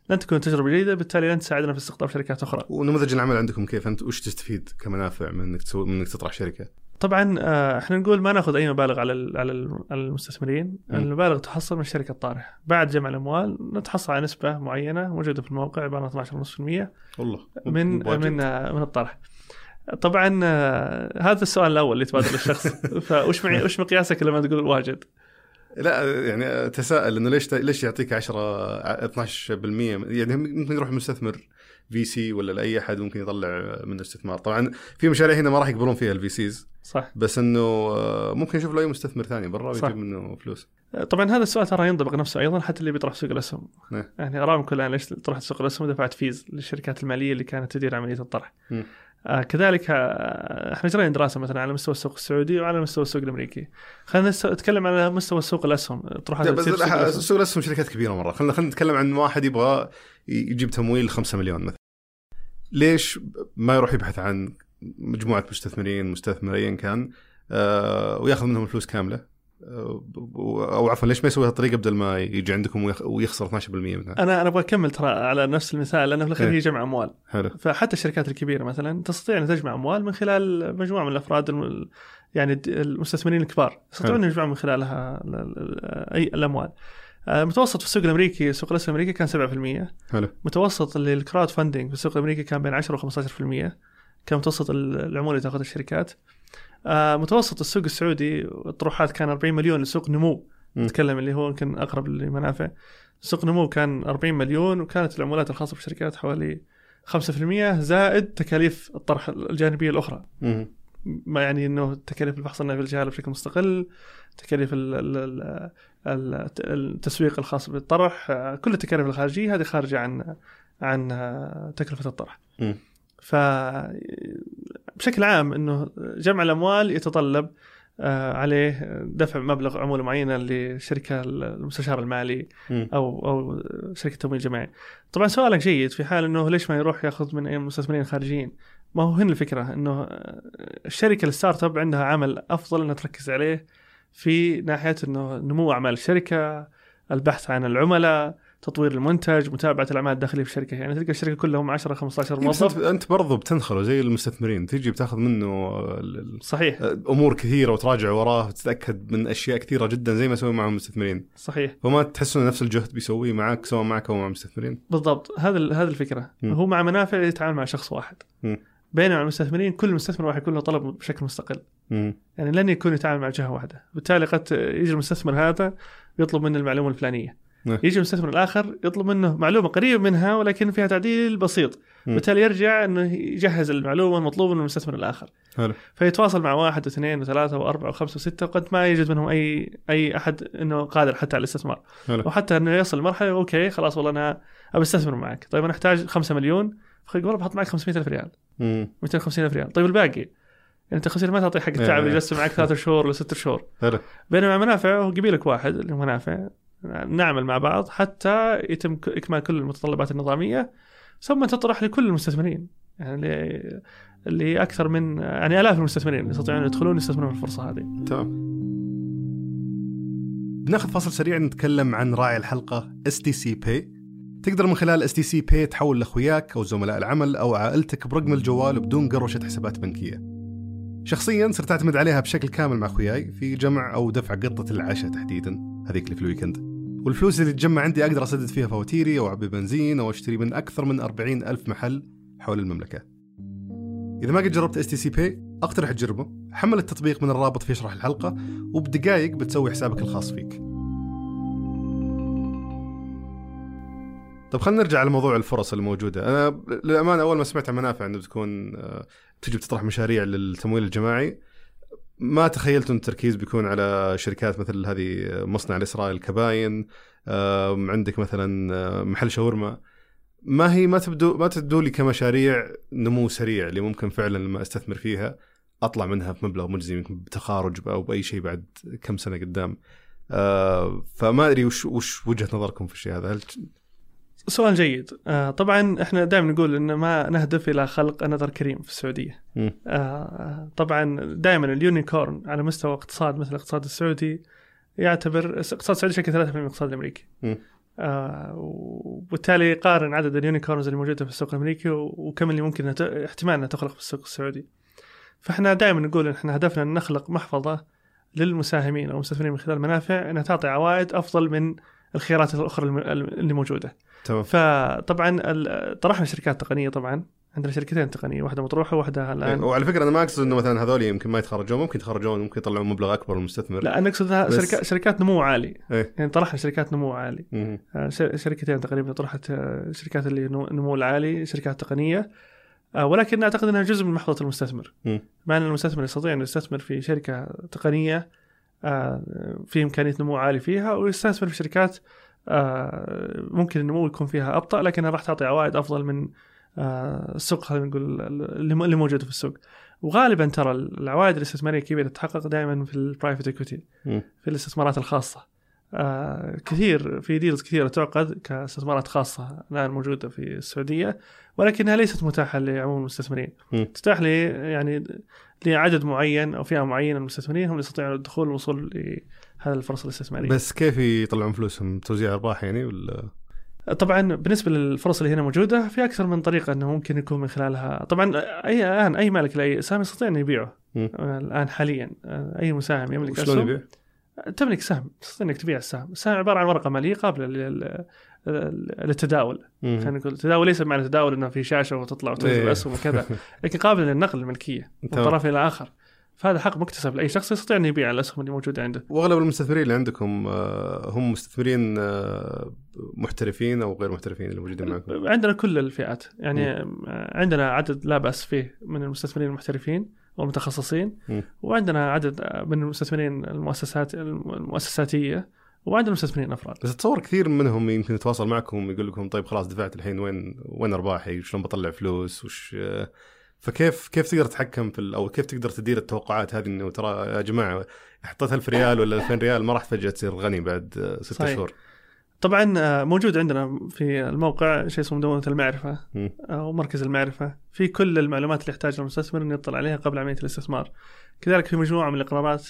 لن تكون تجربة جيدة بالتالي لن تساعدنا في استقطاب شركات أخرى. ونموذج العمل عندكم كيف أنت وش تستفيد كمنافع من إنك تسوي من إنك تطرح شركة؟ طبعا آه، إحنا نقول ما نأخذ أي مبالغ على على ال- على المستثمرين، م. المبالغ تحصل من الشركة الطارح، بعد جمع الأموال نتحصل على نسبة معينة موجودة في الموقع عباره عن 12.5% والله من. من آه، من الطرح. طبعا آه، هذا السؤال الأول اللي يتبادل للشخص فوش معي وش مقياسك لما تقول واجد؟ لا يعني تساءل إنه ليش ليش يعطيك 10 12% يعني ممكن يروح مستثمر في سي ولا لأي أحد ممكن يطلع منه استثمار. طبعا في مشاريع هنا ما راح يقبلون فيها ال VCs. صح. بس إنه آه، ممكن يشوف له أي مستثمر ثاني برا. ويجيب منه فلوس. طبعا هذا السؤال ترى ينطبق نفسه أيضا حتى اللي بيطرح سوق الأسهم. نعم. يعني أرامكو الآن ليش طرحت سوق الأسهم؟ دفعت fees للشركات المالية اللي كانت تدير عملية الطرح. مم. آه كذلك آه إحنا جرينا دراسة مثلا على مستوى السوق السعودي وعلى مستوى السوق الأمريكي. خلينا نتكلم على مستوى سوق الأسهم. لا، اللي بس سوق الأسهم شركات كبيرة مرة. خلينا خلينا نتكلم عن واحد يبغى يجيب تمويل 5 مليون مثلا. ليش ما يروح يبحث عن مجموعة مستثمرين مستثمر ايا كان آه وياخذ منهم الفلوس كاملة؟ أو عفوا ليش ما يسوي هالطريقه بدل ما يجي عندكم ويخ- ويخسر 12% منها أنا أنا أبغى أكمل ترى على نفس المثال لأنه في الأخير إيه. هي جمع أموال. حلو. فحتى الشركات الكبيرة مثلا تستطيع أن تجمع أموال من خلال مجموعة من الأفراد الم- يعني المستثمرين الكبار. يستطيعون أن يجمعوا من خلالها ال- ال- أي الأموال. آه، متوسط في السوق الأمريكي سوق الأسهم الأمريكي كان 7% حلو. متوسط للكراود فاندنج في السوق الأمريكي كان بين 10 و 15% كان متوسط ال- العموله اللي تاخذها الشركات. متوسط السوق السعودي الطروحات كان 40 مليون لسوق نمو. نتكلم اللي هو يمكن أقرب للمنافع سوق نمو كان 40 مليون وكانت العمولات الخاصة بالشركات حوالي 5% زائد تكاليف الطرح الجانبية الأخرى مم. ما يعني إنه تكاليف البحث النافذ الجهاله بشكل مستقل تكاليف ال- ال- ال- ال- التسويق الخاص بالطرح آه، كل التكاليف الخارجية هذه خارجة عن عن آه، تكلفة الطرح. ف بشكل عام إنه جمع الأموال يتطلب آه، عليه دفع مبلغ عمولة معينة للشركه المستشار المالي. أو أو شركة تمويل جماعي. طبعا سؤالك جيد في حال إنه ليش ما يروح يأخذ من أي مستثمرين خارجيين؟ ما هو هنا الفكرة إنه الشركة الستارت أب عندها عمل أفضل إنها تركز عليه في ناحية إنه نمو أعمال الشركة البحث عن العملاء تطوير المنتج متابعة الأعمال الداخلية في الشركة. يعني تلقى الشركة كلهم 10 15 إيه، بس موظف. انت برضو بتنخله زي المستثمرين. تيجي بتاخذ منه صحيح. أمور كثيرة وتراجع وراه وتتاكد من أشياء كثيرة جدا زي ما يسوي مع المستثمرين. صحيح. فما تحس انه نفس الجهد بيسويه معك سواء معك أو مع المستثمرين. بالضبط. هذا هذه الفكرة. مم. هو مع منافع يتعامل مع شخص واحد. مم. بينما المستثمرين كل مستثمر راح يكون له طلب بشكل مستقل. مم. يعني لن يكون يتعامل مع جهة واحدة. بالتالي قد يجي المستثمر هذا يطلب منه المعلومة الفلانية. يجي المستثمر الآخر يطلب منه معلومة قريبة منها ولكن فيها تعديل بسيط. بالتالي يرجع إنه يجهز المعلومة المطلوبه من المستثمر الآخر. حلو. فيتواصل مع واحد واثنين وثلاثة وأربعة وخمسة وستة قد ما يجد منهم أي أي أحد إنه قادر حتى على الاستثمار. حلو. وحتى إنه يصل لمرحله أوكي خلاص والله أنا ابى أستثمر معك. طيب أنا أحتاج 5 مليون. والله بحط معك 500 ألف ريال. مم. 250 ألف ريال. طيب الباقي؟ يعني أنت 50 ما تعطي حق التعب إيه. اللي جلست معك ثلاثة شهور ولا ست شهور. حلو. بينما منافع هو قبيلك واحد اللي هو منافع نعمل مع بعض حتى يتم إكمال كل المتطلبات النظامية ثم تطرح لكل المستثمرين يعني اللي أكثر من يعني آلاف المستثمرين يستطيعون يدخلون يستثمرون في الفرصة هذه. تمام بناخذ فاصل سريع نتكلم عن راعي الحلقة اس تي سي باي تقدر من خلال اس تي سي باي تحول لأخوياك أو زملاء العمل أو عائلتك برقم الجوال بدون قروشة حسابات بنكية. شخصيا صرت أعتمد عليها بشكل كامل مع أخوياي في جمع أو دفع قطة العشاء تحديدا هذيك اللي في ال weekend. والفلوس اللي تجمع عندي أقدر أسدد فيها فواتيري أو أعبي بنزين أو أشتري من أكثر من 40 ألف محل حول المملكة. إذا ما قد جربت اس تي سي باي أقترح تجربة. حمل التطبيق من الرابط في شرح الحلقة وبدقائق بتسوي حسابك الخاص فيك. طب خلينا نرجع على موضوع الفرص الموجودة. أنا للأمانة أول ما سمعت عن منافع إنه بتكون آه، تجي بتطرح مشاريع للتمويل الجماعي. ما تخيلت إن التركيز بيكون على شركات مثل هذه مصنع الاسراء الكباين آم، عندك مثلا محل شاورما. ما هي ما تبدو ما تبدو لي كمشاريع نمو سريع اللي ممكن فعلا لما أستثمر فيها أطلع منها بمبلغ مجزي يمكن بتخارج أو بأي شيء بعد كم سنة قدام. آه فما أدري وش وش وجهة نظركم في الشيء هذا؟ هل سؤال جيد آه طبعا إحنا دائما نقول إن ما نهدف إلى خلق unicorn في السعودية. آه طبعا دائما ال unicorn على مستوى اقتصاد مثل الاقتصاد السعودي يعتبر الاقتصاد السعودي شكل 3% من الاقتصاد الأمريكي. آه وبالتالي قارن عدد ال unicorns اللي موجودة في السوق الأمريكي وكم اللي ممكن احتمال انها تخلق في السوق السعودي فإحنا دائما نقول إن إحنا هدفنا إن نخلق محفظة للمساهمين أو المستثمرين من خلال منافع إنها تعطي عوائد أفضل من الخيارات الأخرى اللي موجودة. تمام. فطبعا طرحنا شركات تقنية طبعا. عندنا شركتين تقنية واحدة مطروحة وواحدة الآن. وعلى فكرة أنا ما أقصد إنه مثلا هذول يمكن ما يتخرجون ممكن يتخرجون ممكن يطلعون مبلغ أكبر للمستثمر لا أنا أقصد بس- شركات شركات نمو عالي. إيه. يعني طرحنا شركات نمو عالي. مم. آه، شركتين تقريبا طرحت آه، شركات اللي نمو- العالي شركات تقنية. آه، ولكن أعتقد إنها جزء من محفظة المستثمر. مم. مع إن المستثمر يستطيع انه يستثمر في شركة تقنية في إمكانية نمو عالي فيها ويستثمر في شركات آه، ممكن النمو يكون فيها أبطأ لكنها راح تعطي عوائد أفضل من آه، السوق خلينا نقول اللي موجوده في السوق وغالبا ترى العوائد الاستثمارية الكبيرة تتحقق دائما في ال private equity. في الاستثمارات الخاصة آه كثير في ديلز كثيره تعقد كاستثمارات خاصة الآن موجودة في السعودية ولكنها ليست متاحة لعموم المستثمرين. تتاح لي يعني لعدد معين أو فئة معينة من المستثمرين هم اللي يستطيعون الدخول والوصول لهذه الفرص الاستثمارية. بس كيف يطلعون فلوسهم؟ توزيع أرباح يعني ولا؟ طبعا بالنسبة للفرص اللي هنا موجودة في أكثر من طريقة إنه ممكن يكون من خلالها. طبعا أي الآن أي مالك لأي سهم يستطيع انه يبيعه. آه، الآن حاليا آه، أي مساهم يملك أسهم يبيع؟ تملك سهم تستطيع إنك تبيع السهم، السهم عبارة عن ورقة ماليه قابله لل- للتداول،. خلينا نقول التداول ليس معنى التداول إنه في شاشة وتطلع وتنزل إيه. اسهم وكذا، لكن قابله للنقل الملكية من. طرف إلى آخر. فهذا حق مكتسب لأي شخص يستطيع انه يبيع الأسهم اللي موجودة عنده. وأغلب المستثمرين اللي عندكم آه، هم مستثمرين آه، محترفين أو غير محترفين اللي موجودين معكم عندنا كل الفئات، يعني عندنا عدد لا بأس فيه من المستثمرين المحترفين والمتخصصين، مم. وعندنا عدد من المستثمرين المؤسسات المؤسساتية وعندنا المستثمرين الافراد. بس اتصور كثير منهم يمكن يتواصل معكم يقول لكم طيب خلاص دفعت الحين وين وين أرباحي شلون بطلع فلوس وش فكيف كيف تقدر تتحكم في أو كيف تقدر تدير التوقعات هذه إنه ترى يا جماعة حطيت 1000 ريال ولا 2000 ريال ما راح فجأة تصير غني بعد صحيح. شهور طبعا آه، موجود عندنا في الموقع شيء اسمه مدونة المعرفة مم. أو مركز المعرفة في كل المعلومات اللي يحتاجها المستثمر أن يطلع عليها قبل عملية الاستثمار كذلك في مجموعة من الإقرارات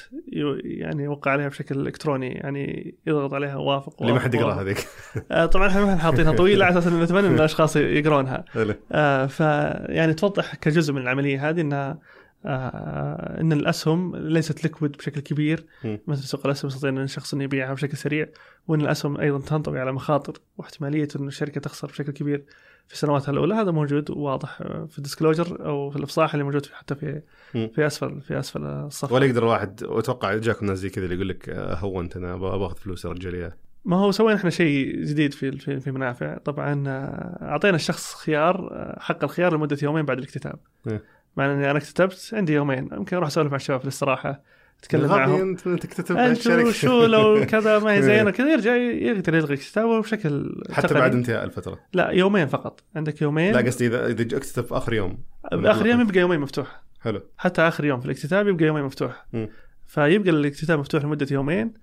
يعني يوقع عليها بشكل إلكتروني يعني يضغط عليها وافق اللي ما حد يقرأها. هذيك آه، طبعا إحنا حاطينها طويلة على أساس أن نتمنى أن الأشخاص يقرونها. آه، فيعني توضح كجزء من العملية هذه إنها آه، إن الأسهم ليست liquid بشكل كبير مم. مثل سوق الأسهم يستطيع إن الشخص انه يبيعها بشكل سريع وإن الأسهم أيضا تنطوي على مخاطر واحتمالية إن الشركة تخسر بشكل كبير في سنواتها الأولى هذا موجود وواضح آه، في ال disclosure أو في الإفصاح اللي موجود في حتى في. في أسفل في أسفل الصفحه ولا يقدر واحد وأتوقع جاكم ناس زي كذا اللي يقول لك آه، هونت أنا باخذ فلوس يا رجال إياه. ما هو سوينا إحنا شيء جديد في في, منافع طبعا آه، أعطينا الشخص خيار حق الخيار لمدة يومين بعد الاكتتاب إيه. مع إني أنا اكتتبت عندي يومين. يمكن أروح أسولف مع الشباب في الاستراحة أتكلم معهم. أنت أنت أنتوا الشركة. شو لو كذا ما هي إيه. زينا كذا يرجع يقدر يلغي كتابه بشكل حتى تقني. بعد انتهاء الفترة. لا يومين فقط. عندك يومين. لا قصدي اذا إذا اكتب في آخر يوم. آخر يوم يبقى يومين مفتوح. حلو. حتى آخر يوم في الاكتتاب يبقى يومين مفتوح. مم. فيبقى الاكتتاب مفتوح لمدة يومين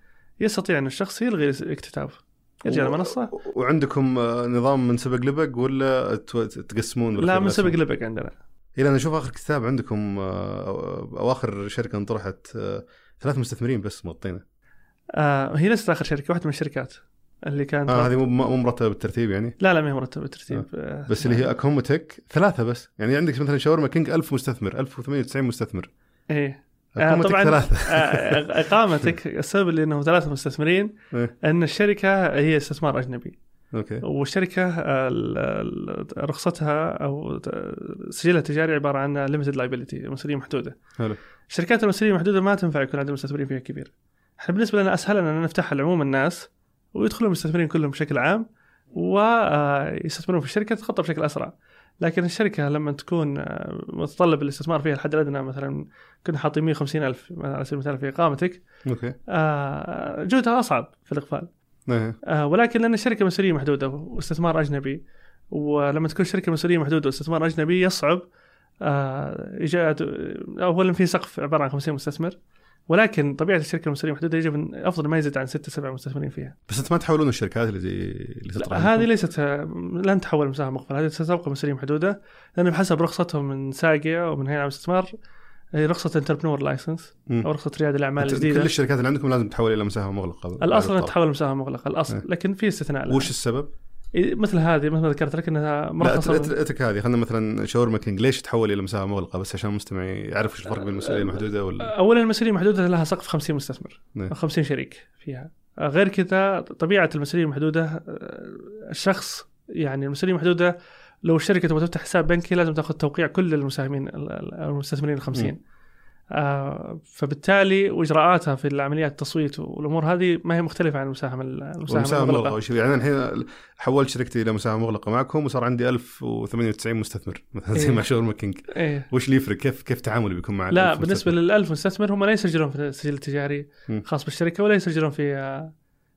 يستطيع إن الشخص يلغي الاكتتاب. يرجع و- المنصه وعندكم آه، نظام من سبق لبق ولا تقسمون لا من؟ سبق لبق عندنا. إلى أنا أشوف آخر كتاب عندكم آه، أو آخر شركة انطرحت آه، ثلاث مستثمرين بس مغطينه آه هي ليست آخر شركة واحدة من الشركات اللي كانت آه هذه مو مو مرتبة بالترتيب يعني؟ لا لا ما هي مرتبة بالترتيب. آه. بس اللي هي اكوموتك ثلاثة بس. يعني عندك مثلا شاورما كينج 1000 مستثمر 1098 مستثمر. إيه. آه، طبعاً، ثلاثة. آه، إقامتك السبب اللي انه ثلاثة مستثمرين إيه. إن الشركة هي استثمار أجنبي. أوكي. والشركة آه، ال- ال- رخصتها أو سجلها التجاري عبارة عن limited liability مسؤولية محدودة. حلو. الشركات المسؤولية المحدودة ما تنفع يكون عندهم مستثمرين فيها كبير. إحنا بالنسبة لنا أسهل أن نفتحها لعموم الناس ويدخلوا المستثمرين كلهم بشكل عام ويستثمرون في الشركة تتخطى بشكل أسرع. لكن الشركة لما تكون آه، متطلب الاستثمار فيها الحد الأدنى مثلا كنا حاطين 150 ألف على سبيل المثال في إقامتك أوكي. آه، جهدها أصعب في الإقفال. آه، ولكن لأن الشركة مسؤولية محدودة واستثمار أجنبي ولما تكون شركه مسؤولية محدودة واستثمار أجنبي يصعب آه، إيجاد اولا في سقف عبارة عن 50 مستثمر ولكن طبيعة الشركة المسؤولية محدودة يجب أن أفضل ما يزيد عن 6 7 مستثمرين فيها. بس أنت ما تحولون الشركات اللي زي اللي تطلع هذه؟ ليست لن تحول مساهمة مقبل هذه ستبقى مسؤولية محدودة لأن بحسب رخصتهم من ساقية أو من هيئة الاستثمار رخصة انتربنور لايسنس. أو رخصة رياده الأعمال الجديدة كل الشركات اللي عندكم لازم تحول إلى مساهمة مغلقة الأصل أنها الطرح. تحول مساهمة مغلقة الأصل إيه. لكن في استثناء لها. وش السبب؟ إيه، مثل هذه مثل ما ذكرت لك إنها لا مرخصة أت- اترك هذه خلينا مثلا شاورما كينج ليش تحول إلى مساحه مغلقة بس عشان المستمع يعرف إيش الفرق بين المسؤولية المحدودة ولا اولا المسؤولية المحدودة لها سقف 50 مستثمر نعم. أو 50 شريك فيها غير كذا طبيعة المسؤولية المحدودة آه، الشخص يعني المسؤولية المحدودة لو الشركة تبغى تفتح حساب بنكي لازم تاخذ توقيع كل المساهمين ال- ال- المستثمرين ال 50 آه فبالتالي وإجراءاتها في العمليات التصويت والأمور هذه ما هي مختلفة عن المساهمة المساهمة ومساهمه مغلقه المغلقة. يعني الحين حولت شركتي إلى مساهمة مغلقة معكم وصار عندي 1098 مستثمر مثلا زي إيه. مع شاورما كينج إيه. وش اللي يفرق كيف كيف تعاملي بيكون مع لا ال1000 بالنسبة مستثمر؟ للألف مستثمر هم لا يسجلون في السجل التجاري مم. خاص بالشركة ولا يسجلون في آه،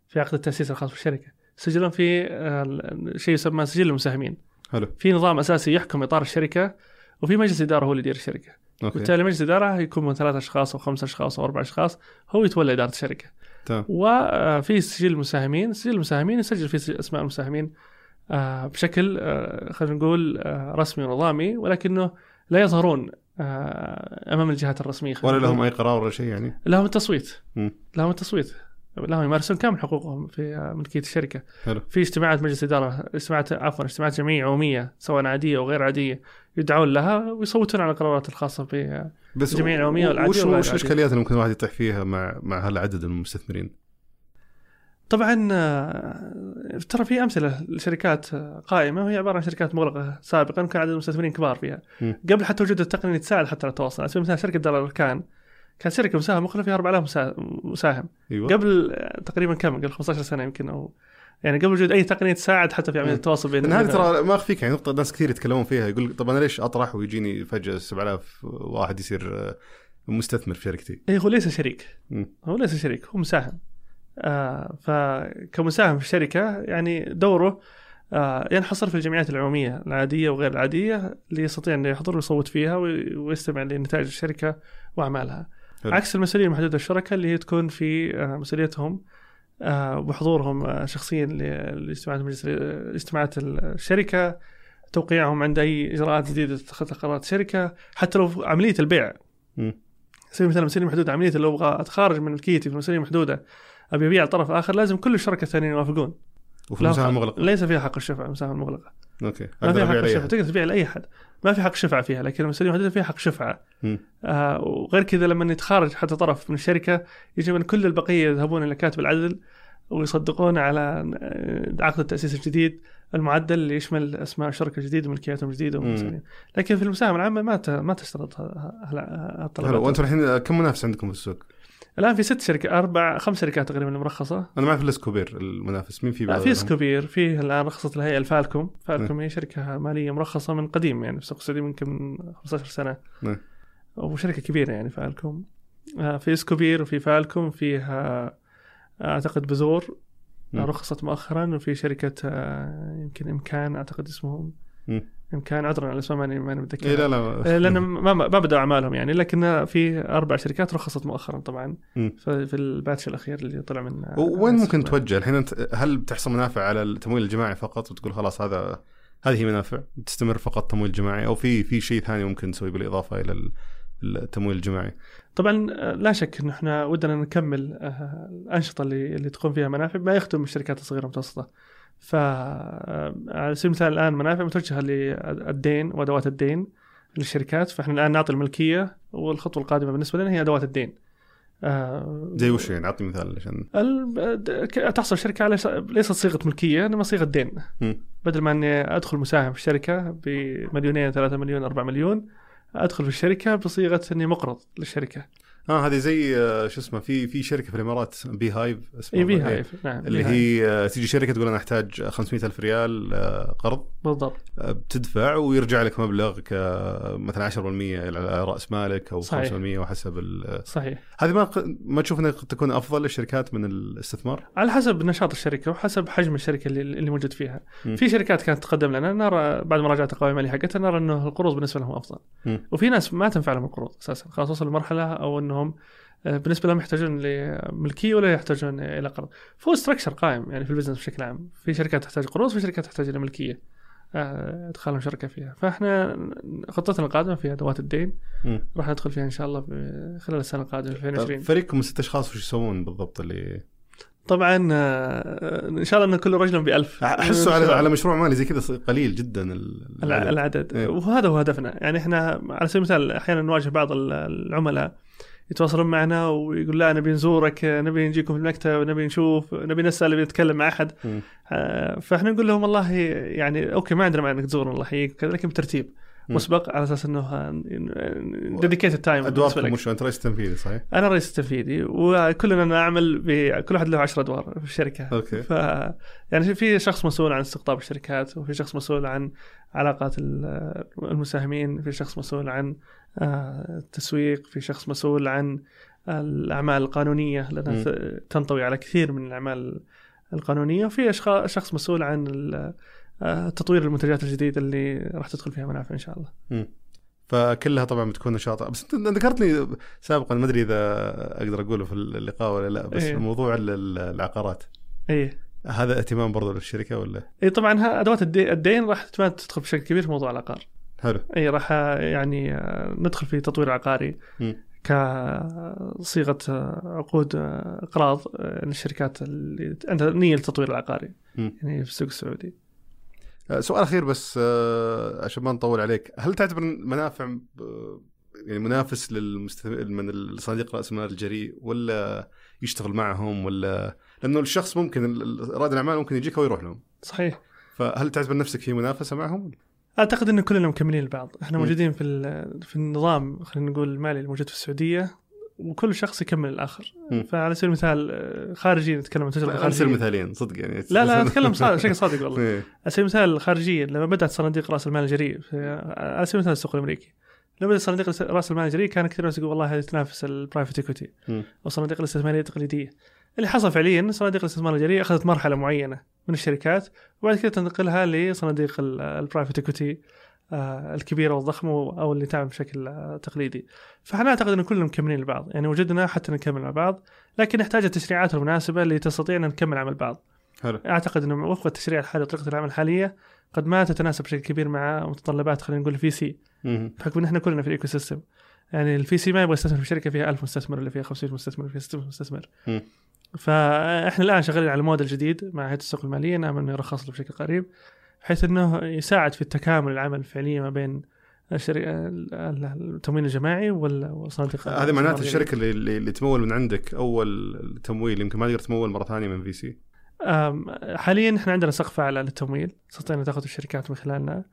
في عقد التأسيس الخاص بالشركة. يسجلون في آه، شيء يسمى سجل المساهمين. حلو. في نظام أساسي يحكم إطار الشركة وفي مجلس إدارة هو اللي يدير الشركة. أوكي. بالتالي مجلس إدارة يكون من ثلاث أشخاص أو خمس أشخاص أو أربع أشخاص هو يتولى إدارة الشركة. تمام. وفي سجل المساهمين سجل المساهمين يسجل فيه أسماء المساهمين آه، بشكل آه، خلينا نقول آه، رسمي ونظامي ولكنه لا يظهرون آه، أمام الجهات الرسمية ولا لهم. أي قرار ولا شيء يعني؟ لهم التصويت. لهم التصويت. لهم يمارسون كامل حقوقهم في آه، ملكية الشركة حلو في اجتماعات مجلس إدارة اجتماعات عفوا اجتماعات جمعيه يوميه سواء عادية أو غير عادية يدعون لها ويصوتون على القرارات الخاصة ب بس الجمعية العمومية و- والعادية وش وش. الإشكاليات اللي ممكن الواحد يطيح فيها مع مع هالعدد من المستثمرين؟ طبعا آه، ترى في أمثلة لشركات آه، قائمة وهي عبارة عن شركات مغلقة سابقا كان عدد المستثمرين كبار فيها مم. قبل حتى وجود التقنية تساعد حتى على التواصل على سبيل المثال شركة دار الأركان كانت شركه مساهمه مخلة فيها 4000 مسا- مساهم أيوه قبل آه، تقريبا كم قبل 15 سنة يمكن أو يعني قبل وجود أي تقنية تساعد حتى في عملية. التواصل بين هذه ترى ما أخفيك يعني نقطة ناس كثير يتكلمون فيها يقول طب أنا ليش أطرح ويجيني فجأة 7000 واحد يصير آه، مستثمر في شركتي؟ إيه هو ليس شريك مم. هو ليس شريك هو مساهم آه فكمساهم في الشركة يعني دوره آه ينحصر في الجمعيات العمومية العادية وغير العادية اللي يستطيع إنه يحضر ويصوت فيها وي- ويستمع لنتائج الشركة وأعمالها حلو. عكس المسؤوليه المحدوده الشركة اللي هي تكون في آه مسؤوليتهم آه، وبحضورهم آه، شخصيا لاجتماعات مجلس اجتماعات الشركة توقيعهم عند أي إجراءات جديدة تتخذ قرارات الشركة حتى لو عملية البيع. مم. سبيل المثال مسؤوليه محدودة عملية لو أبغى أتخارج من ملكيتي في مسؤوليه محدودة أبي أبيع طرف آخر لازم كل الشركاء الثانيين يوافقون. وفي المساحه المغلقة. ليس فيها حق الشفعه المساحه المغلقة. أوكي. ما فيها حق الشفعه تقدر تبيع لأي احد ما في حق شفعة فيها لكن المسؤوليه المحدوده فيها حق شفعة. آه وغير كذا لما يتخارج حتى طرف من الشركة يجب أن كل البقية يذهبون إلى كاتب العدل ويصدقون على عقد التأسيس الجديد المعدل اللي يشمل أسماء الشركة الجديده وملكياتهم الجديده. لكن في المساهمة العامة ما ما تشترط هالطلبات وأنتم الحين كم منافس عندكم في السوق؟ الآن في ست شركات أربع خمس شركات تقريبا مرخصه أنا ما اعرف الا Scopeer المنافس. مين في لا بعد في Scopeer في الآن رخصت الهيئة الفالكوم. فالكوم هي شركة مالية مرخصة من قديم يعني في السوق السعودي يمكن من 15 سنة. نعم. وشركه كبيرة يعني فالكوم. آه، في Scopeer وفي فالكوم فيها أعتقد بذور مم. رخصت مؤخرا وفي شركة آه، يمكن إمكان أعتقد اسمهم. امكان عذرا على الاسماء ماني ماني متذكر اي لا لا آه، لأن ما ما بدأوا أعمالهم يعني لكن في أربع شركات رخصت مؤخرا طبعا. في الباتش الأخير اللي طلع من آه، وين ممكن السوق. توجه الحين انت هل بتحصل منافع على التمويل الجماعي فقط وتقول خلاص هذا هذه هي منافع؟ تستمر فقط تمويل جماعي؟ أو في في شيء ثاني ممكن نسويه بالإضافة إلى ال- التمويل الجماعي؟ طبعا آه، لا شك إن إحنا ودنا نكمل آه، الأنشطة اللي اللي تقوم فيها منافع ما يخدم الشركات الصغيرة والمتوسطه. ف آه، على سبيل المثال الآن منافع متوجهة للدين وأدوات الدين للشركات فإحنا الآن نعطي الملكية والخطوة القادمة بالنسبة لنا هي أدوات الدين. آه، زي وش يعني أعطي مثال عشان تحصل شركة على ليست صيغة ملكية إنما صيغة دين. بدل ما إني أدخل مساهم في الشركة بمليونين ثلاثة مليون أربعة مليون أدخل في الشركة بصيغة إني مقرض للشركة آه هذه زي آه، شو اسمه في في شركة في الإمارات Beehive اسمها اي Bee إيه. hive نعم اللي. هي آه، تيجي شركة تقول أنا أحتاج 500 ألف ريال آه، قرض بالضبط بتدفع ويرجع لك مبلغ ك مثلا 10% على رأس مالك أو 5% صحيح. وحسب ال- صحيح هذه ما ما تشوف إنها قد تكون أفضل للشركات من الاستثمار؟ على حسب نشاط الشركة وحسب حجم الشركة اللي, اللي موجود فيها مم. في شركات كانت تقدم لنا نرى بعد مراجعه القوائم الماليه حقتها نرى إنه القروض بالنسبة لهم أفضل مم. وفي ناس ما تنفع لهم القروض أساسا خلاص وصلوا لمرحلة أو انهم آه، بالنسبة لهم يحتاجون لملكيه ولا يحتاجون إلى قرض؟ فهو structure قائم يعني في ال business بشكل عام. في شركات تحتاج قروض في شركات تحتاج إلى ملكية آه، ادخالهم شركة فيها. فإحنا خطتنا القادمة في أدوات الدين. راح ندخل فيها إن شاء الله ب- خلال السنة القادمة 2020 فريقكم ست أشخاص وش يسوون بالضبط اللي؟ طبعا آه، إن شاء الله إن كل رجل بألف. احسه على على مشروع مالي زي كذا قليل جدا ال- الع- العدد. إيه. وهذا هو هدفنا. يعني إحنا على سبيل المثال أحيانا نواجه بعض ال- العملاء يتواصلون معنا ويقول لا نبي نزورك نبي نجيكم في المكتب نبي نشوف نبي نسأل نبي نتكلم مع أحد. آه، فإحنا نقول لهم والله يعني أوكي ما عندنا مانع إنك تزورنا الله يحييك وكذا، لكن بترتيب. مسبق على أساس إنه dedicated time أدواركم وش أنت رئيس تنفيذي صحيح؟ أنا رئيس التنفيذي وكلنا نعمل ب... كل واحد له 10 أدوار في الشركة أوكي ف يعني في شخص مسؤول عن استقطاب الشركات وفي شخص مسؤول عن علاقات ال- المساهمين في شخص مسؤول عن التسويق في شخص مسؤول عن الأعمال القانونية لأنها. ت- تنطوي على كثير من الأعمال القانونية وفي شخص مسؤول عن آه، تطوير المنتجات الجديدة اللي راح تدخل فيها منافع إن شاء الله مم. فكلها طبعا بتكون نشاطة بس أنت ذكرت لي سابقا ما أدري إذا أقدر أقوله في اللقاء ولا لا بس إيه. موضوع ال- ال- العقارات اي هذا اهتمام برضو للشركة ولا اي طبعا أدوات الدي- الدين راح تدخل بشكل كبير في موضوع العقار حلو إي راح يعني ندخل في تطوير عقاري مم. كصيغة آه، عقود آه، أقراض آه، للشركات اللي عندها نية للتطوير العقاري مم. يعني في السوق السعودي. سؤال أخير بس عشان ما نطول عليك هل تعتبر منافع يعني منافس للمستثمر من الصناديق رأس المال الجريء ولا يشتغل معهم ولا لأنه الشخص ممكن رائد الأعمال ممكن يجيك ويروح لهم صحيح. فهل تعتبر نفسك في منافسة معهم؟ أعتقد إن كلنا مكملين البعض، إحنا. موجودين في في النظام خلينا نقول المالي الموجود في السعودية وكل شخص يكمل الآخر،. فعلى سبيل المثال آه، خارجي نتكلم عن تجربة خلينا نصير خارجية مثالين صدق يعني لا لا أتكلم بشكل صادق والله إيه. على سبيل المثال خارجيا لما بدأت صناديق رأس المال الجريء على سبيل المثال السوق الأمريكي لما بدأت صناديق رأس المال الجريء كان كثير ناس يقول والله هذه تنافس ال private equity مم. أو الصناديق الاستثمارية التقليدية اللي حصل فعليا صناديق الاستثمار الجريء أخذت مرحلة معينة من الشركات وبعد كده تنتقلها لصناديق ال private equity آه، الكبيرة والضخمة أو اللي تعمل بشكل آه، تقليدي. فاحنا أعتقد إن كلنا مكملين لبعض يعني وجدنا حتى نكمل مع بعض لكن نحتاج التشريعات المناسبة اللي تستطيع أن نكمل عمل بعض. حلو. أعتقد انه وفق التشريع الحالي وطريقة العمل الحالية قد ما تتناسب بشكل كبير مع متطلبات خلينا نقول ال VC. بحكم إن إحنا كلنا في ال ecosystem يعني ال VC ما يبغى يستثمر في شركة فيها 1000 مستثمر اللي فيها 500 مستثمر فيها 600 مستثمر. فاحنا الآن شغالين على موديل جديد مع هيئه السوق المالية نامل إنه يرخص له بشكل قريب بحيث إنه يساعد في التكامل العمل الفعلية ما بين التمويل الجماعي وال- والصناديق هذه معناته. الشركة اللي, اللي اللي تمول من عندك أول تمويل يمكن ما تقدر تمول مرة ثانية من VC حاليا إحنا عندنا سقف أعلى للتمويل تستطيع أن تأخذ الشركات من خلالنا.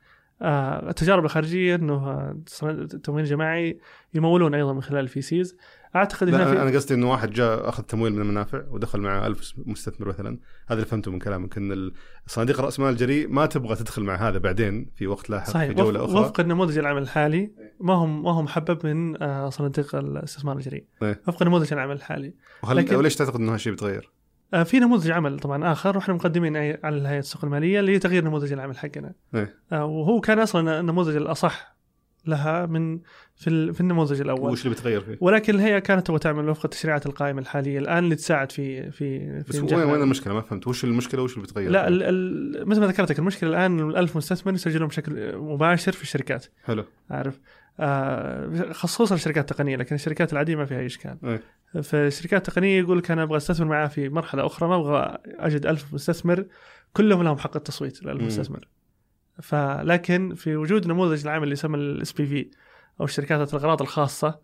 آه، التجارب الخارجية إنه التمويل الجماعي يمولون أيضا من خلال ال VCs أعتقد لا أنا في أنا قصدي إنه واحد جاء أخذ تمويل من المنافع ودخل معه ألف مستثمر مثلا. هذا اللي فهمته من كلامك إن صناديق رأس مال الجريء ما تبغى تدخل مع هذا بعدين في وقت لاحق صحيح في جولة وفق, أخرى. وفق النموذج العمل الحالي. ما هم ما هم محبب من آه، صناديق الاستثمار الجريء. إيه. وفق نموذج العمل الحالي. وهل لكن- وليش تعتقد إنه هالشيء بيتغير؟ آه، في نموذج عمل طبعا آخر. وإحنا مقدمين على هيئه السوق المالية لتغيير نموذج العمل حقنا. إيه. آه، وهو كان أصلا النموذج الأصح لها من في في النموذج الأول وش اللي بيتغير فيه؟ ولكن الهيئه كانت تبغى تعمل وفق التشريعات القائمة الحالية الآن اللي تساعد في في في بس وين وين. المشكلة ما فهمت وش المشكلة وش اللي بيتغير؟ لا فيه؟ ال ال مثل ما ذكرت لك المشكلة الآن إنه الألف مستثمر يسجلون بشكل مباشر في الشركات حلو عارف آه خصوصا الشركات التقنية لكن الشركات العادية ما فيها أي إشكال إيه. فالشركات التقنية يقول لك أنا أبغى أستثمر معاه في مرحلة أخرى ما أبغى أجد ألف مستثمر كلهم لهم حق التصويت للألف مم. مستثمر فلكن في وجود نموذج العمل اللي يسمى ال SPV أو الشركات ذات الأغراض الخاصة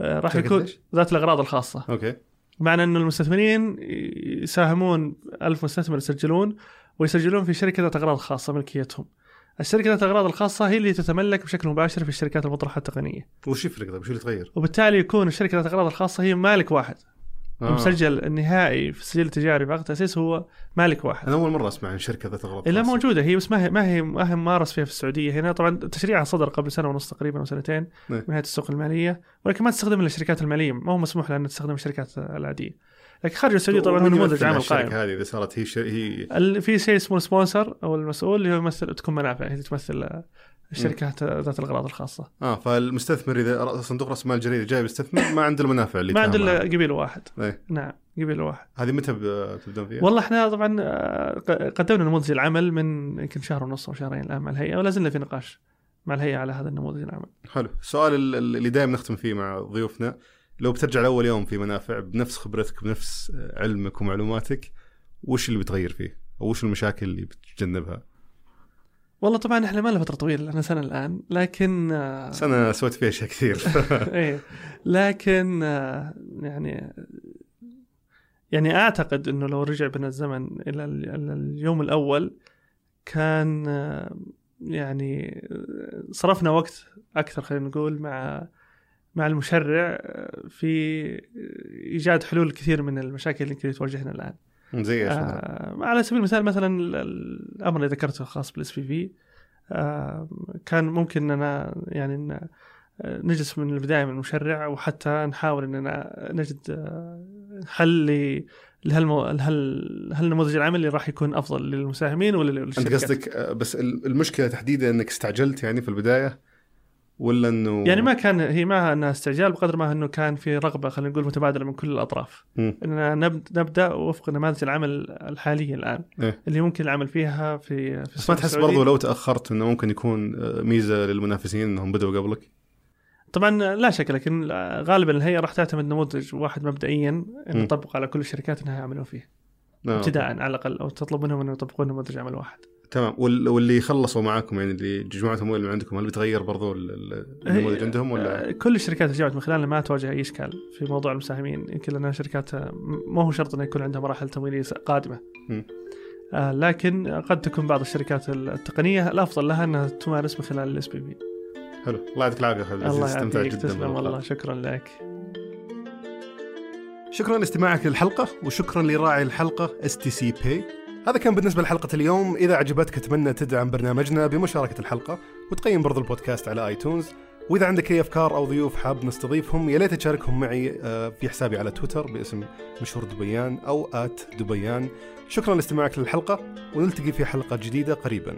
آه، راح يكون؟ ذات الأغراض الخاصة أوكي معنى إنه المستثمرين يساهمون ألف مستثمر يسجلون ويسجلون في شركة ذات أغراض خاصة ملكيتهم. الشركة ذات الاغراض الخاصة هي اللي تتملك بشكل مباشر في الشركات المطروحة التقنية، وش يفرق طيب وش اللي يتغير؟ وبالتالي يكون الشركة ذات الاغراض الخاصة هي مالك واحد. آه. المسجل النهائي في السجل التجاري بعقد تاسيس هو مالك واحد. أنا أول مرة أسمع عن شركة ذات اغراض الا خاصة. موجودة هي بس ما هي ما هي ما هي مارس فيها في السعودية هنا طبعا تشريعها صدر قبل سنة ونص تقريبا أو سنتين نعم. من هيئه السوق المالية ولكن ما تستخدم إلا الشركات المالية ما هو مسموح لها تستخدم الشركات العادية لكن خارج السعودية طبعا هو نموذج عمل الشركة قائم هذه إذا صارت هي. هي في شيء اسمه السبونسر أو المسؤول اللي هو يمثل تكون منافع هي تمثل الشركات ذات الأغراض الخاصة آه فالمستثمر إذا صندوق رأس مال الجريده جاي بيستثمر ما عنده المنافع اللي ما عنده إلا. قبيل واحد إيه. نعم قبيل واحد هذه متى تبدون فيها؟ والله إحنا طبعا آه، قدمنا نموذج العمل من يمكن شهر ونص أو شهرين الآن مع الهيئة ولا زلنا في نقاش مع الهيئة على هذا النموذج العمل حلو السؤال ال- ال- اللي دائما نختم فيه مع ضيوفنا لو بترجع لأول يوم في منافع بنفس خبرتك بنفس علمك ومعلوماتك وش اللي بتغير فيه؟ أو وش المشاكل اللي بتتجنبها؟ والله طبعا إحنا ما لنا فترة طويلة لنا سنة الآن لكن آه، سنة سويت فيها اشياء كثير إيه لكن آه، يعني يعني أعتقد إنه لو رجع بنا الزمن إلى اليوم الأول كان آه، يعني صرفنا وقت أكثر خلينا نقول مع مع المشرع في إيجاد حلول كثير من المشاكل اللي يمكن تواجهنا الآن. زي إيش؟ آه على سبيل المثال مثلا ال- ال- الأمر اللي ذكرته خاص بالاس بي في كان ممكن اننا يعني إن آه، نجلس من البداية من المشرع وحتى نحاول اننا نجد آه، حل لهالمو... لهال... هالنموذج العمل اللي راح يكون أفضل للمساهمين ولا أنت للشركات قصدك آه، بس ال- المشكلة تحديدا إنك استعجلت يعني في البداية ولا إنه يعني ما كان هي ما أنها استعجال بقدر ما إنه كان في رغبة خلينا نقول متبادلة من كل الأطراف. إننا نب- نبدأ وفق نماذج العمل الحالية الآن إيه. اللي ممكن العمل فيها في في بس ما تحس. برضو لو تأخرت إنه ممكن يكون آه، ميزة للمنافسين إنهم بدأوا قبلك؟ طبعا لا شك لكن غالبا الهيئة راح تعتمد نموذج واحد مبدئيا. يطبق على كل الشركات إنها يعملوا فيه آه. ابتداء على الأقل أو تطلب منهم إنه يطبقون نموذج عمل واحد تمام. وال- واللي خلصوا معاكم يعني اللي جمعوا اموال من عندكم هل بيتغير برضو ال- ال- النموذج عندهم ولا؟ آه، كل الشركات اللي جاءت من خلالنا ما تواجه أي إشكال في موضوع المساهمين. يمكن لانها شركات آه، ما هو شرط إنه يكون عندها مراحل تمويلية قادمة. آه لكن قد تكون بعض الشركات التقنية. الأفضل لها أنها تمارس من خلال ال SPV حلو. الله يعطيك العافية العزيز الله يعطيك. جدا تسلم. والله شكرا لك. شكرا لاستماعك للحلقة وشكرا لراعي الحلقة STC Pay هذا كان بالنسبة لحلقة اليوم. إذا عجبتك أتمنى تدعم برنامجنا بمشاركة الحلقة وتقيم برضو البودكاست على iTunes. وإذا عندك أي أفكار أو ضيوف حاب نستضيفهم يا ليت تشاركهم معي آه، في حسابي على تويتر باسم مشهور دبيان أو at دبيان. شكرا لاستماعك للحلقة ونلتقي في حلقة جديدة قريبا.